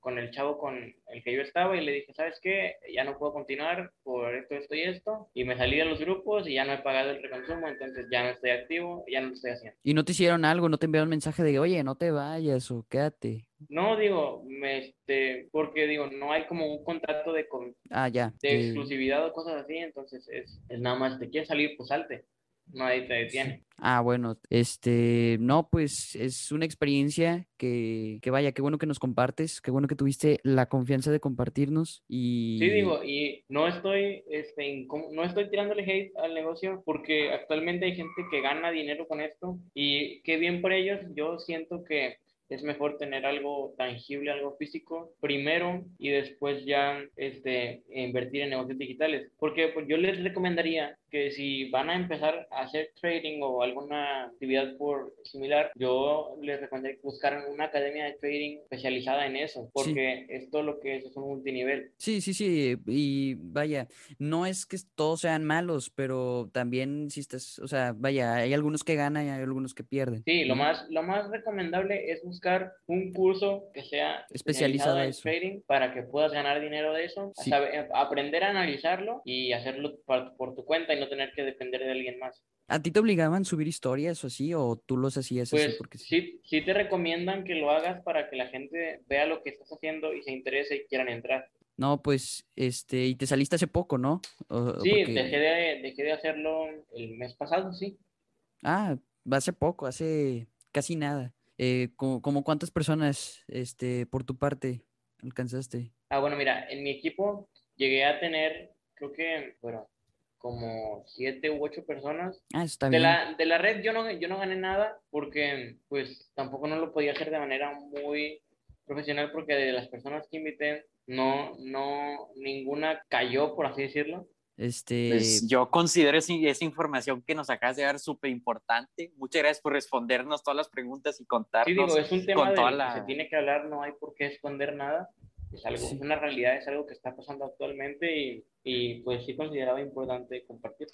con el chavo con el que yo estaba y le dije, ¿sabes qué? Ya no puedo continuar por esto, esto y esto. Y me salí de los grupos y ya no he pagado el reconsumo, entonces ya no estoy activo, ya no lo estoy haciendo. ¿Y no te hicieron algo? ¿No te enviaron mensaje de, oye, no te vayas o quédate? No, digo, me, este, porque digo, no hay como un contrato de, ah, ya. de exclusividad o cosas así, entonces es, es nada más, te quieres salir, pues salte nadie te detiene. Ah, bueno, este, no, pues es una experiencia que, que vaya, qué bueno que nos compartes, qué bueno que tuviste la confianza de compartirnos y... Sí, digo, y no estoy, este, no estoy tirándole hate al negocio porque actualmente hay gente que gana dinero con esto y qué bien por ellos, yo siento que es mejor tener algo tangible, algo físico primero y después ya este, invertir en negocios digitales. Porque pues, yo les recomendaría que si van a empezar a hacer trading o alguna actividad por similar, yo les recomendaría que buscaran una academia de trading especializada en eso, porque es todo lo que es, es un multinivel. Sí, sí, sí, y vaya, no es que todos sean malos, pero también si estás, o sea, vaya, hay algunos que ganan y hay algunos que pierden. Sí, lo más, lo más recomendable es buscar un curso que sea especializado en trading para que puedas ganar dinero de eso, aprender a analizarlo y hacerlo por, por tu cuenta y no tener que depender de alguien más. ¿A ti te obligaban a subir historias o así? ¿O tú los hacías pues, así? Porque sí, sí te recomiendan que lo hagas para que la gente vea lo que estás haciendo y se interese y quieran entrar. No, pues, este, y te saliste hace poco, ¿no? sí, dejé, de, dejé de hacerlo el mes pasado, sí. Ah, hace poco, hace casi nada. Eh, ¿como, cuántas personas, este, por tu parte, alcanzaste? Ah, bueno, mira, en mi equipo llegué a tener, creo que, bueno, como siete u ocho personas. Ah, está de bien. La, de la red yo no, yo no gané nada porque pues tampoco no lo podía hacer de manera muy profesional porque de las personas que invité no, no, ninguna cayó, por así decirlo. Este... Pues yo considero esa, esa información que nos acabas de dar súper importante. Muchas gracias por respondernos todas las preguntas y contarnos. Sí, digo, es un tema de la... que se tiene que hablar, no hay por qué esconder nada. Es, algo, Sí. una realidad, es algo que está pasando actualmente y, y pues sí consideraba importante compartir.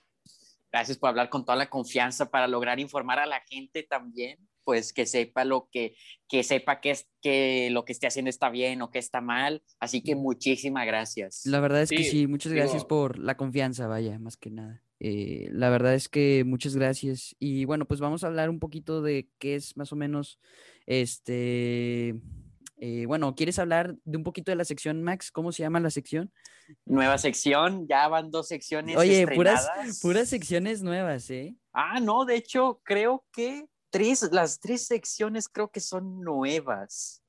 Gracias por hablar con toda la confianza para lograr informar a la gente también, pues que sepa lo que, que sepa que, es, que lo que esté haciendo está bien o que está mal. Así que muchísimas gracias. La verdad es que Sí, muchas gracias digo- por la confianza, vaya, más que nada. Eh, la verdad es que muchas gracias. Y bueno, pues vamos a hablar un poquito de qué es más o menos este. eh, bueno, ¿quieres hablar de un poquito de la sección, Max? ¿Cómo se llama la sección? Nueva sección, ya van dos secciones. Oye, puras, puras secciones nuevas, ¿eh? Ah, no, de hecho, creo que tres, las tres secciones creo que son nuevas.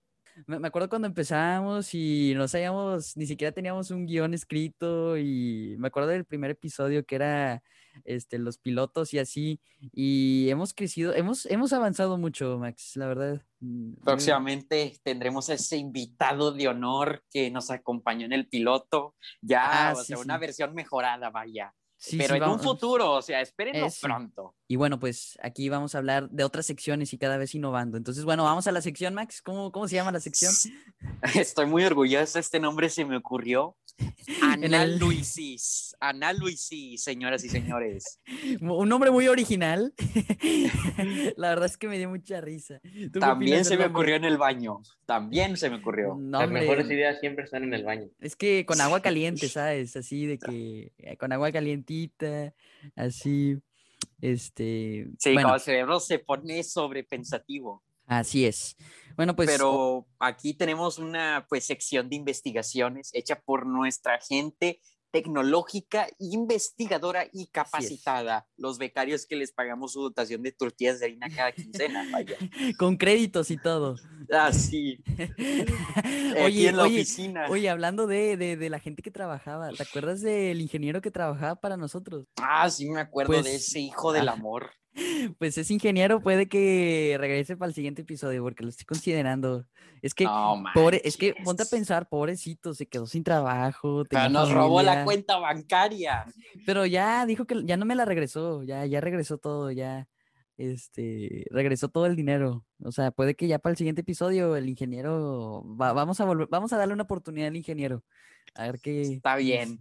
Me, me acuerdo cuando empezamos y no sabíamos, ni siquiera teníamos un guion escrito y me acuerdo del primer episodio que era este, los pilotos y así y hemos crecido, hemos, hemos avanzado mucho, Max, la verdad. Mm, Próximamente tendremos ese invitado de honor que nos acompañó en el piloto. Ya, Ah, o sí, sea, sí. una versión mejorada, vaya. Sí, Pero sí, en un futuro, o sea, espérenlo Eso. pronto. Y bueno, pues aquí vamos a hablar de otras secciones y cada vez innovando. Entonces, bueno, vamos a la sección, Max. ¿Cómo, cómo se llama la sección? (laughs) Estoy muy orgulloso, este nombre se me ocurrió. Ana Luisis, señoras y señores. (laughs) Un nombre muy original. (laughs) La verdad es que me dio mucha risa. ¿Tú qué También se me nombre? ocurrió en el baño, también se me ocurrió. No, Las hombre, mejores ideas siempre están en el baño. Es que con agua (laughs) caliente, ¿sabes? Así de que eh, con agua calientita, así, este, Sí, bueno, cuando el cerebro se pone sobrepensativo. Así es. Bueno, pues, Pero aquí tenemos una pues sección de investigaciones hecha por nuestra gente tecnológica, investigadora y capacitada. Los becarios que les pagamos su dotación de tortillas de harina cada quincena, vaya. (laughs) con créditos y todo. Así, (laughs) aquí Oye, en la oye, oficina. oye, hablando de, de, de la gente que trabajaba, ¿te acuerdas del ingeniero que trabajaba para nosotros? Ah, sí me acuerdo de Pues, ese hijo del ah. amor. Pues es ingeniero, puede que regrese para el siguiente episodio porque lo estoy considerando. Es que, No pobre, es que ponte a pensar, pobrecito, se quedó sin trabajo. Pero nos robó la cuenta bancaria. Pero ya dijo que ya no me la regresó, ya, ya regresó todo, ya, este, regresó todo el dinero. O sea, puede que ya para el siguiente episodio el ingeniero, va- vamos a volver, vamos a darle una oportunidad al ingeniero. A ver qué. Está bien.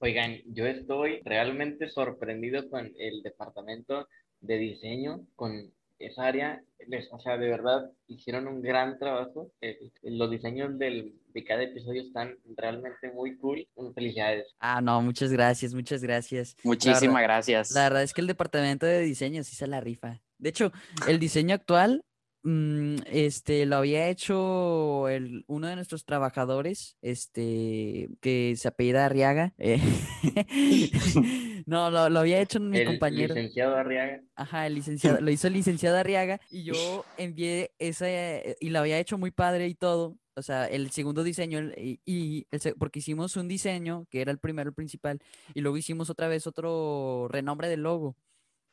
Oigan, yo estoy realmente sorprendido con el departamento de diseño, con esa área. Les, o sea, de verdad hicieron un gran trabajo. Eh, los diseños del, de cada episodio están realmente muy cool. Felicidades. Ah, no, muchas gracias, muchas gracias. Muchísimas gracias. La verdad es que el departamento de diseño sí se la rifa. De hecho, el diseño actual, este, lo había hecho el, uno de nuestros trabajadores, este, que se apellida Arriaga. eh, (laughs) no, lo, lo había hecho mi el compañero. licenciado Arriaga. Ajá, el licenciado, (laughs) lo hizo el licenciado Arriaga y (laughs) yo envié esa, eh, y lo había hecho muy padre y todo. O sea, el segundo diseño, y, y el se- porque hicimos un diseño que era el primero, el principal, y luego hicimos otra vez otro renombre del logo.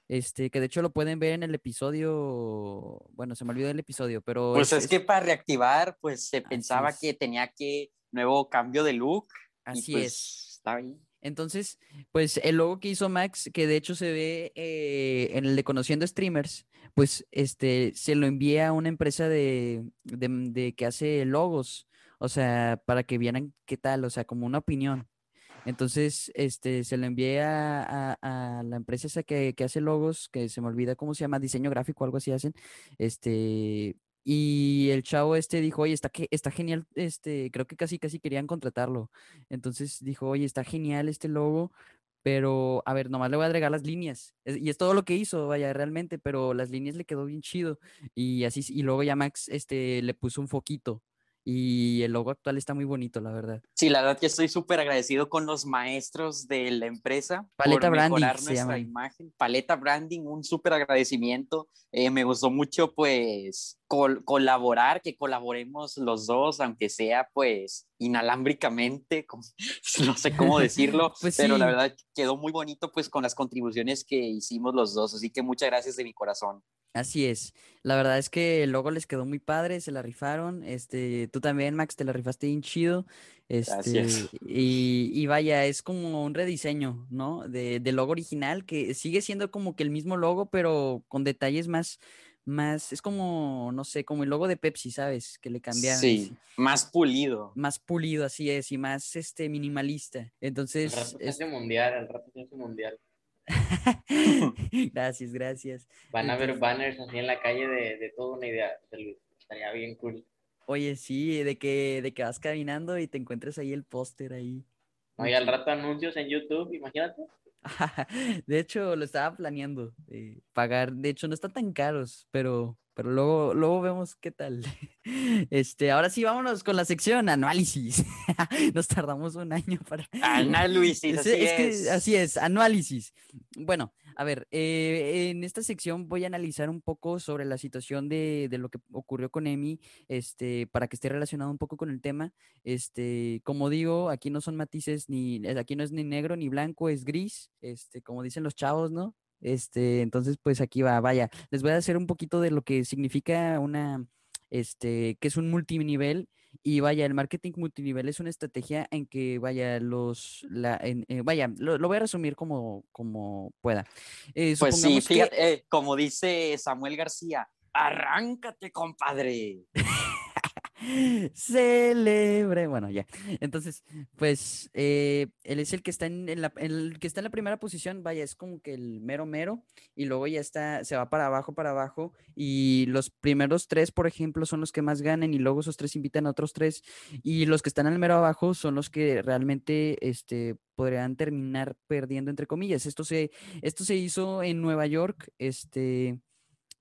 Este, que de hecho lo pueden ver en el episodio, bueno, se me olvidó el episodio, pero Pues es- es que para reactivar, pues se pensaba es. que tenía que nuevo cambio de look. y así pues, es. Está bien. Entonces, pues el logo que hizo Max, que de hecho se ve eh, en el de Conociendo Streamers, pues este se lo envía a una empresa de, de, de que hace logos, o sea, para que vieran qué tal, o sea, como una opinión. Entonces, este, se lo envié a, a- la empresa esa que, que hace logos, que se me olvida cómo se llama, diseño gráfico, algo así hacen. Este, y el chavo este dijo, oye, está, está genial, este, creo que casi, casi querían contratarlo. Entonces dijo, oye, está genial este logo, pero a ver, nomás le voy a agregar las líneas. Y es todo lo que hizo, vaya, realmente, pero las líneas le quedó bien chido. Y así, y luego ya Max, este, le puso un foquito. Y el logo actual está muy bonito, la verdad. Sí, la verdad que estoy súper agradecido con los maestros de la empresa Paleta por Branding mejorar nuestra imagen. Paleta Branding, un súper agradecimiento. Eh, me gustó mucho, pues, col- colaborar, que colaboremos los dos, aunque sea, pues, inalámbricamente, como- (laughs) no sé cómo decirlo, Pues pero la verdad quedó muy bonito, pues, con las contribuciones que hicimos los dos. Así que muchas gracias de mi corazón. Así es. La verdad es que el logo les quedó muy padre, se la rifaron. Este, tú también, Max, te la rifaste bien chido. Este, Gracias. y, y vaya, es como un rediseño, ¿no? De, del logo original, que sigue siendo como que el mismo logo, pero con detalles más, más, es como, no sé, como el logo de Pepsi, ¿sabes? Que le cambiaron. Sí, así, más pulido. Más pulido, así es, y más este minimalista. El Entonces, rato se es- hace mundial, el rato se hace mundial. (laughs) gracias, gracias. Van a ver banners así en la calle de, de toda una idea. Estaría bien cool. Oye, sí, de que, de que vas caminando y te encuentres ahí el póster ahí. Y al rato anuncios en YouTube, imagínate. (laughs) De hecho, lo estaba planeando eh, pagar. De hecho, no están tan caros, pero, pero luego, luego vemos qué tal. (laughs) Este, ahora sí, vámonos con la sección análisis. (laughs) Nos tardamos un año para. Análisis, Es- así es que así es, análisis. Bueno, a ver, eh, en esta sección voy a analizar un poco sobre la situación de, de lo que ocurrió con Emi, este, para que esté relacionado un poco con el tema. Este, como digo, aquí no son matices ni, eh, aquí no es ni negro ni blanco, es gris, este, como dicen los chavos, ¿no? Este, entonces, pues aquí va, vaya, les voy a hacer un poquito de lo que significa una, este, que es un multinivel y vaya, el marketing multinivel es una estrategia en que, vaya, los, la, en- eh, vaya, lo, lo voy a resumir como, como pueda. Eh, Pues sí, que- fíjate, eh, como dice Samuel García, arráncate, compadre. (laughs) Celebre. Bueno, ya. Entonces, pues eh, él es el que está en, en la, el que está en la primera posición, vaya, es como que el mero mero, y luego ya está, se va para abajo, para abajo, y los primeros tres, por ejemplo, son los que más ganan, y luego esos tres invitan a otros tres, y los que están al mero abajo son los que realmente este, podrían terminar perdiendo, entre comillas. Esto se, esto se hizo en Nueva York, este.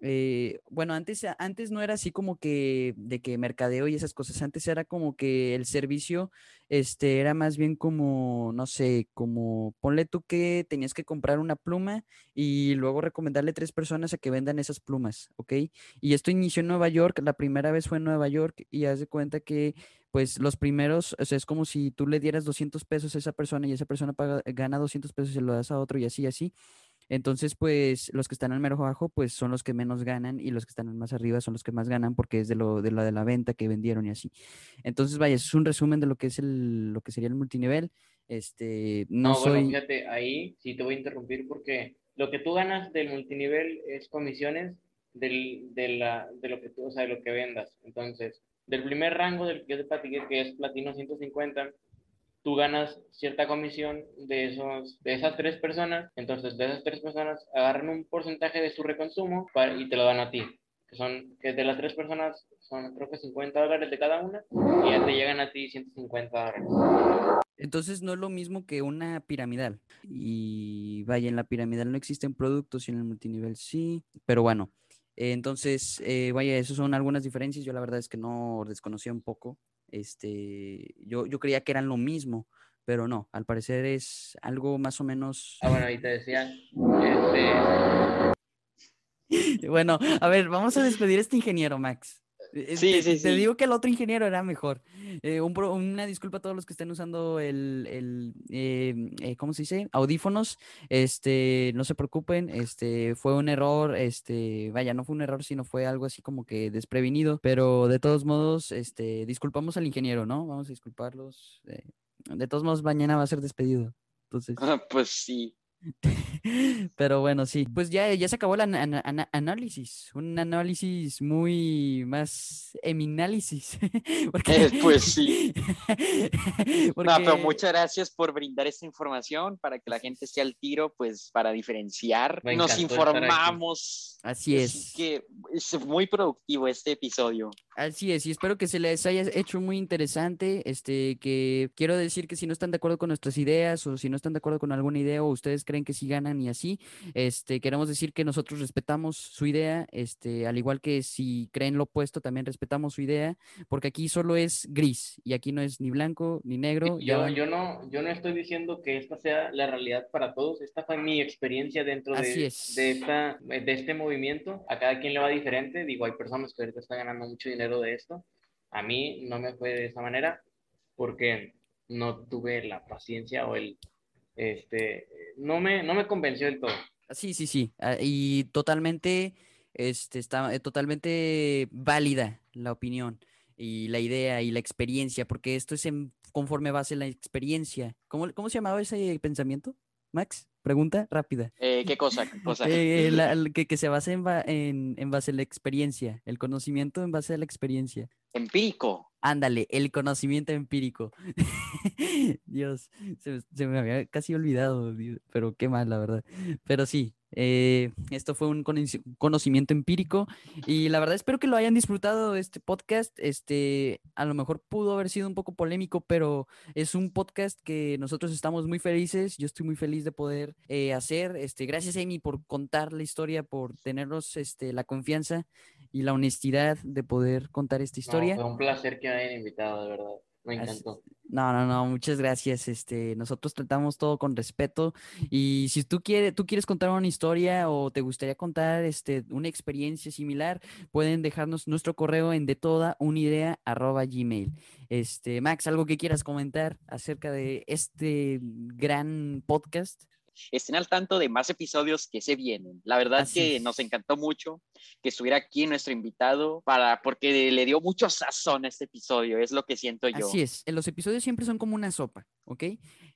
Eh, bueno, antes, a- antes no era así como que de que mercadeo y esas cosas. Antes era como que el servicio, este, era más bien como, no sé, como ponle tú que tenías que comprar una pluma y luego recomendarle tres personas a que vendan esas plumas, ¿ok? Y esto inició en Nueva York, la primera vez fue en Nueva York y haz de cuenta que, pues, los primeros, o sea, es como si tú le dieras 200 pesos a esa persona y esa persona gana 200 pesos y se lo das a otro y así, así. Entonces, pues los que están al mero abajo, pues son los que menos ganan y los que están más arriba son los que más ganan porque es de lo de la de la venta que vendieron y así. Entonces, vaya, es un resumen de lo que es el lo que sería el multinivel. Este, no, soy... bueno, fíjate, ahí sí te voy a interrumpir porque lo que tú ganas del multinivel es comisiones del, de, la, de lo que tú, o sea, de lo que vendas. Entonces, del primer rango del que yo te que es platino 150, tú ganas cierta comisión de, esos, de esas tres personas. Entonces, de esas tres personas agarran un porcentaje de su reconsumo y te lo dan a ti. Que son, que de las tres personas son creo que 50 dólares de cada una y ya te llegan a ti 150 dólares. Entonces no es lo mismo que una piramidal. Y vaya, en la piramidal no existen productos y en el multinivel sí. Pero bueno, entonces, eh, vaya, esas son algunas diferencias. Yo la verdad es que no desconocía un poco. Este, yo, yo creía que eran lo mismo, pero no, al parecer es algo más o menos. Ah, bueno, ahí te decía. Este... (laughs) bueno, a ver, vamos a despedir a este ingeniero, Max. Eh, sí, te, sí, te digo que el otro ingeniero era mejor. Eh, un una disculpa a todos los que estén usando el, el eh, eh, ¿cómo se dice? Audífonos. Este, no se preocupen, este, fue un error, este, vaya, no fue un error, sino fue algo así como que desprevenido, pero de todos modos, este, disculpamos al ingeniero, ¿no? Vamos a disculparlos. de todos modos, mañana va a ser despedido. Entonces. pues sí. (laughs) Pero bueno, sí. Pues ya, ya se acabó el análisis. Un análisis muy más eminálisis. (laughs) Eh, pues sí. (laughs) pero muchas gracias por brindar esta información para que la gente esté al tiro, pues para diferenciar. Nos informamos. Así es. Así que es muy productivo este episodio. Así es, y espero que se les haya hecho muy interesante. Este, que quiero decir que si no están de acuerdo con nuestras ideas o si no están de acuerdo con alguna idea o ustedes creen que sí ganan y así, este, queremos decir que nosotros respetamos su idea, este, al igual que si creen lo opuesto, también respetamos su idea, porque aquí solo es gris y aquí no es ni blanco ni negro. Yo, yo, no, yo no estoy diciendo que esta sea la realidad para todos, esta fue mi experiencia dentro de, de, esta, de este movimiento. A cada quien le va diferente, digo, hay personas que ahorita están ganando mucho dinero de esto. A mí no me fue de esa manera porque no tuve la paciencia o el, este, no me, no me convenció del todo. Sí, sí, sí. Ah, y totalmente, este, está eh, totalmente válida la opinión y la idea y la experiencia, porque esto es en, conforme base en la experiencia. ¿Cómo, ¿Cómo se llamaba ese pensamiento, Max? Pregunta rápida. Eh, ¿Qué cosa? Eh, (laughs) que, que, se base en, en, en, base a la experiencia, el conocimiento en base a la experiencia. Empírico. Ándale, el conocimiento empírico. (laughs) Dios, se, me había casi olvidado, pero qué mal, la verdad. Pero sí, eh, esto fue un conocimiento empírico y la verdad espero que lo hayan disfrutado este podcast. Este, a lo mejor pudo haber sido un poco polémico, pero es un podcast que nosotros estamos muy felices. Yo estoy muy feliz de poder eh, hacer. Este, gracias Amy por contar la historia, por tenernos este, la confianza y la honestidad de poder contar esta historia. fue un placer que me hayan invitado, de verdad. Me encantó. No, no, no, muchas gracias. Este, nosotros tratamos todo con respeto. Y si tú quieres, tú quieres contar una historia o te gustaría contar este, una experiencia similar, pueden dejarnos nuestro correo en de toda una idea gmail. Este, Max, algo que quieras comentar acerca de este gran podcast estén al tanto de más episodios que se vienen. La verdad que nos encantó mucho que estuviera aquí nuestro invitado para porque le dio mucho sazón a este episodio, es lo que siento yo. Así es, los episodios siempre son como una sopa, ¿ok?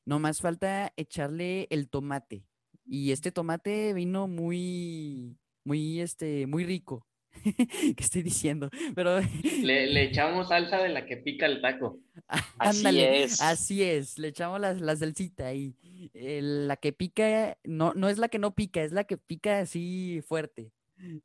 No más falta echarle el tomate. Y este tomate vino muy, muy, este, muy rico. (laughs) ¿Qué estoy diciendo? Pero (laughs) le, echamos salsa de la que pica el taco. así es. Así es, le echamos la, la salsita ahí. La que pica, no, no es la que no pica, es la que pica así fuerte.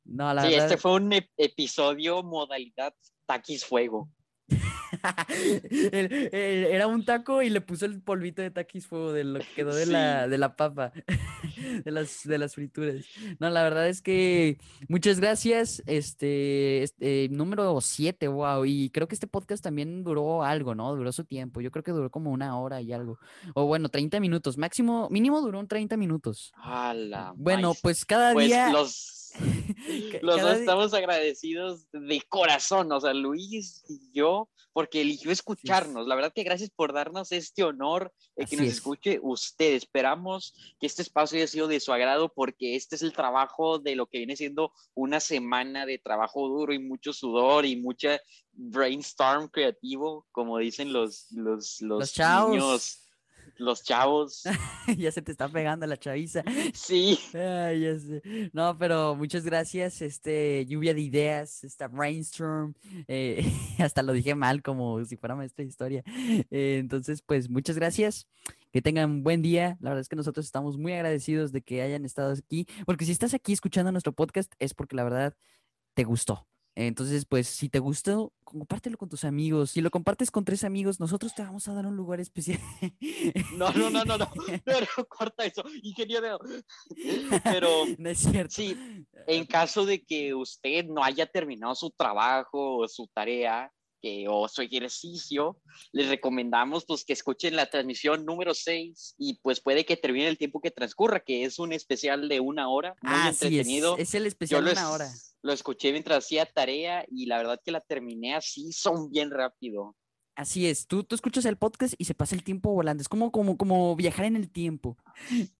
No, la sí, este fue un episodio modalidad taquis fuego. (laughs) Era un taco y le puso el polvito de taquis fuego de lo que quedó de, la, de la papa, (laughs) de las, de las frituras. No, la verdad es que muchas gracias. Este, este número 7, wow. Y creo que este podcast también duró algo, ¿no? Duró su tiempo. Yo creo que duró como una hora y algo. O bueno, 30 minutos. Máximo, mínimo duró 30 minutos. ¡Hala! Bueno, pues cada pues día. Los (laughs) Los dos estamos agradecidos de corazón, o sea, Luis y yo, porque eligió escucharnos. La verdad que gracias por darnos este honor de que nos escuche usted. Esperamos que este espacio haya sido de su agrado porque este es el trabajo de lo que viene siendo una semana de trabajo duro y mucho sudor y mucha brainstorm creativo, como dicen los, los, los, niños los chavos. (laughs) ya se te está pegando la chaviza. Sí. No, pero muchas gracias. Este, lluvia de ideas, esta brainstorm. Eh, (laughs) hasta lo dije mal, como si fuera maestra de historia. Eh, entonces, pues muchas gracias. Que tengan un buen día. La verdad es que nosotros estamos muy agradecidos de que hayan estado aquí. Porque si estás aquí escuchando nuestro podcast, es porque la verdad te gustó. Entonces, pues, si te gustó, compártelo con tus amigos. Si lo compartes con tres amigos, nosotros te vamos a dar un lugar especial. No, no, no, no, no. (laughs) Pero corta eso, ingeniero. Pero. (laughs) No es cierto. Sí, en caso de que usted no haya terminado su trabajo o su tarea, que, o su ejercicio, les recomendamos pues que escuchen la transmisión número 6 y pues puede que termine el tiempo que transcurra, que es un especial de una hora, muy ah, entretenido. Sí, es, es, el especial de una hora lo escuché mientras hacía tarea y la verdad que la terminé así, son bien rápido. Así es, tú, tú escuchas el podcast y se pasa el tiempo volando, es como, como, como viajar en el tiempo.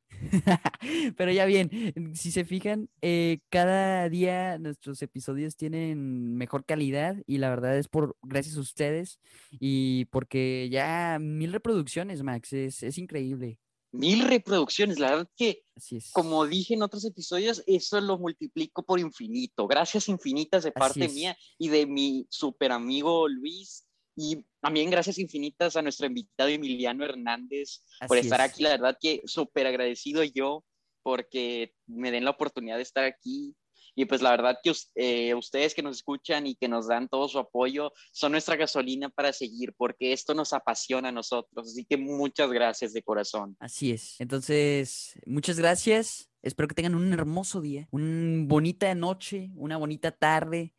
(laughs) Pero ya bien, si se fijan, eh, cada día nuestros episodios tienen mejor calidad y la verdad es por gracias a ustedes y porque ya mil reproducciones, Max, es, es increíble mil reproducciones. La verdad que, como dije en otros episodios, eso lo multiplico por infinito. Gracias infinitas de parte mía y de mi super amigo Luis. Y también gracias infinitas a nuestro invitado Emiliano Hernández por estar aquí. La verdad que súper agradecido yo porque me den la oportunidad de estar aquí y pues la verdad que eh, ustedes que nos escuchan y que nos dan todo su apoyo son nuestra gasolina para seguir, porque esto nos apasiona a nosotros. Así que muchas gracias de corazón. Así es. Entonces, muchas gracias. Espero que tengan un hermoso día, una bonita noche, una bonita tarde,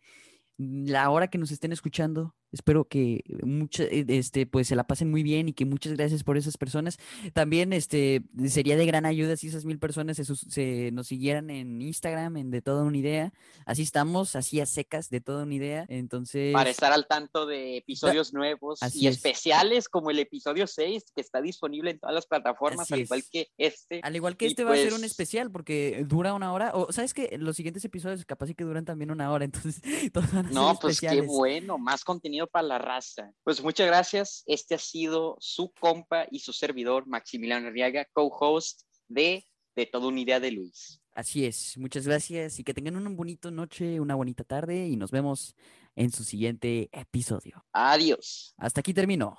la hora que nos estén escuchando. Espero que mucha, eh, este, pues se la pasen muy bien y que muchas gracias por esas personas. También este, sería de gran ayuda si esas mil personas se, nos siguieran en Instagram, en De Toda Una Idea. Así estamos, así a secas, De Toda Una Idea. Entonces... Para estar al tanto de episodios nuevos y especiales como el episodio 6, que está disponible en todas las plataformas, al igual que este. Al igual que este va a ser un pues especial porque dura una hora. O sabes que los siguientes episodios capaz sí que duran también una hora, (laughs) entonces todos van a No, pues qué bueno, más contenido para la raza. Pues muchas gracias. Este ha sido su compa y su servidor, Maximiliano Arriaga, co-host de De Toda una Idea de Luis. Así es. Muchas gracias y que tengan una bonita noche, una bonita tarde y nos vemos en su siguiente episodio. Adiós. Hasta aquí terminó.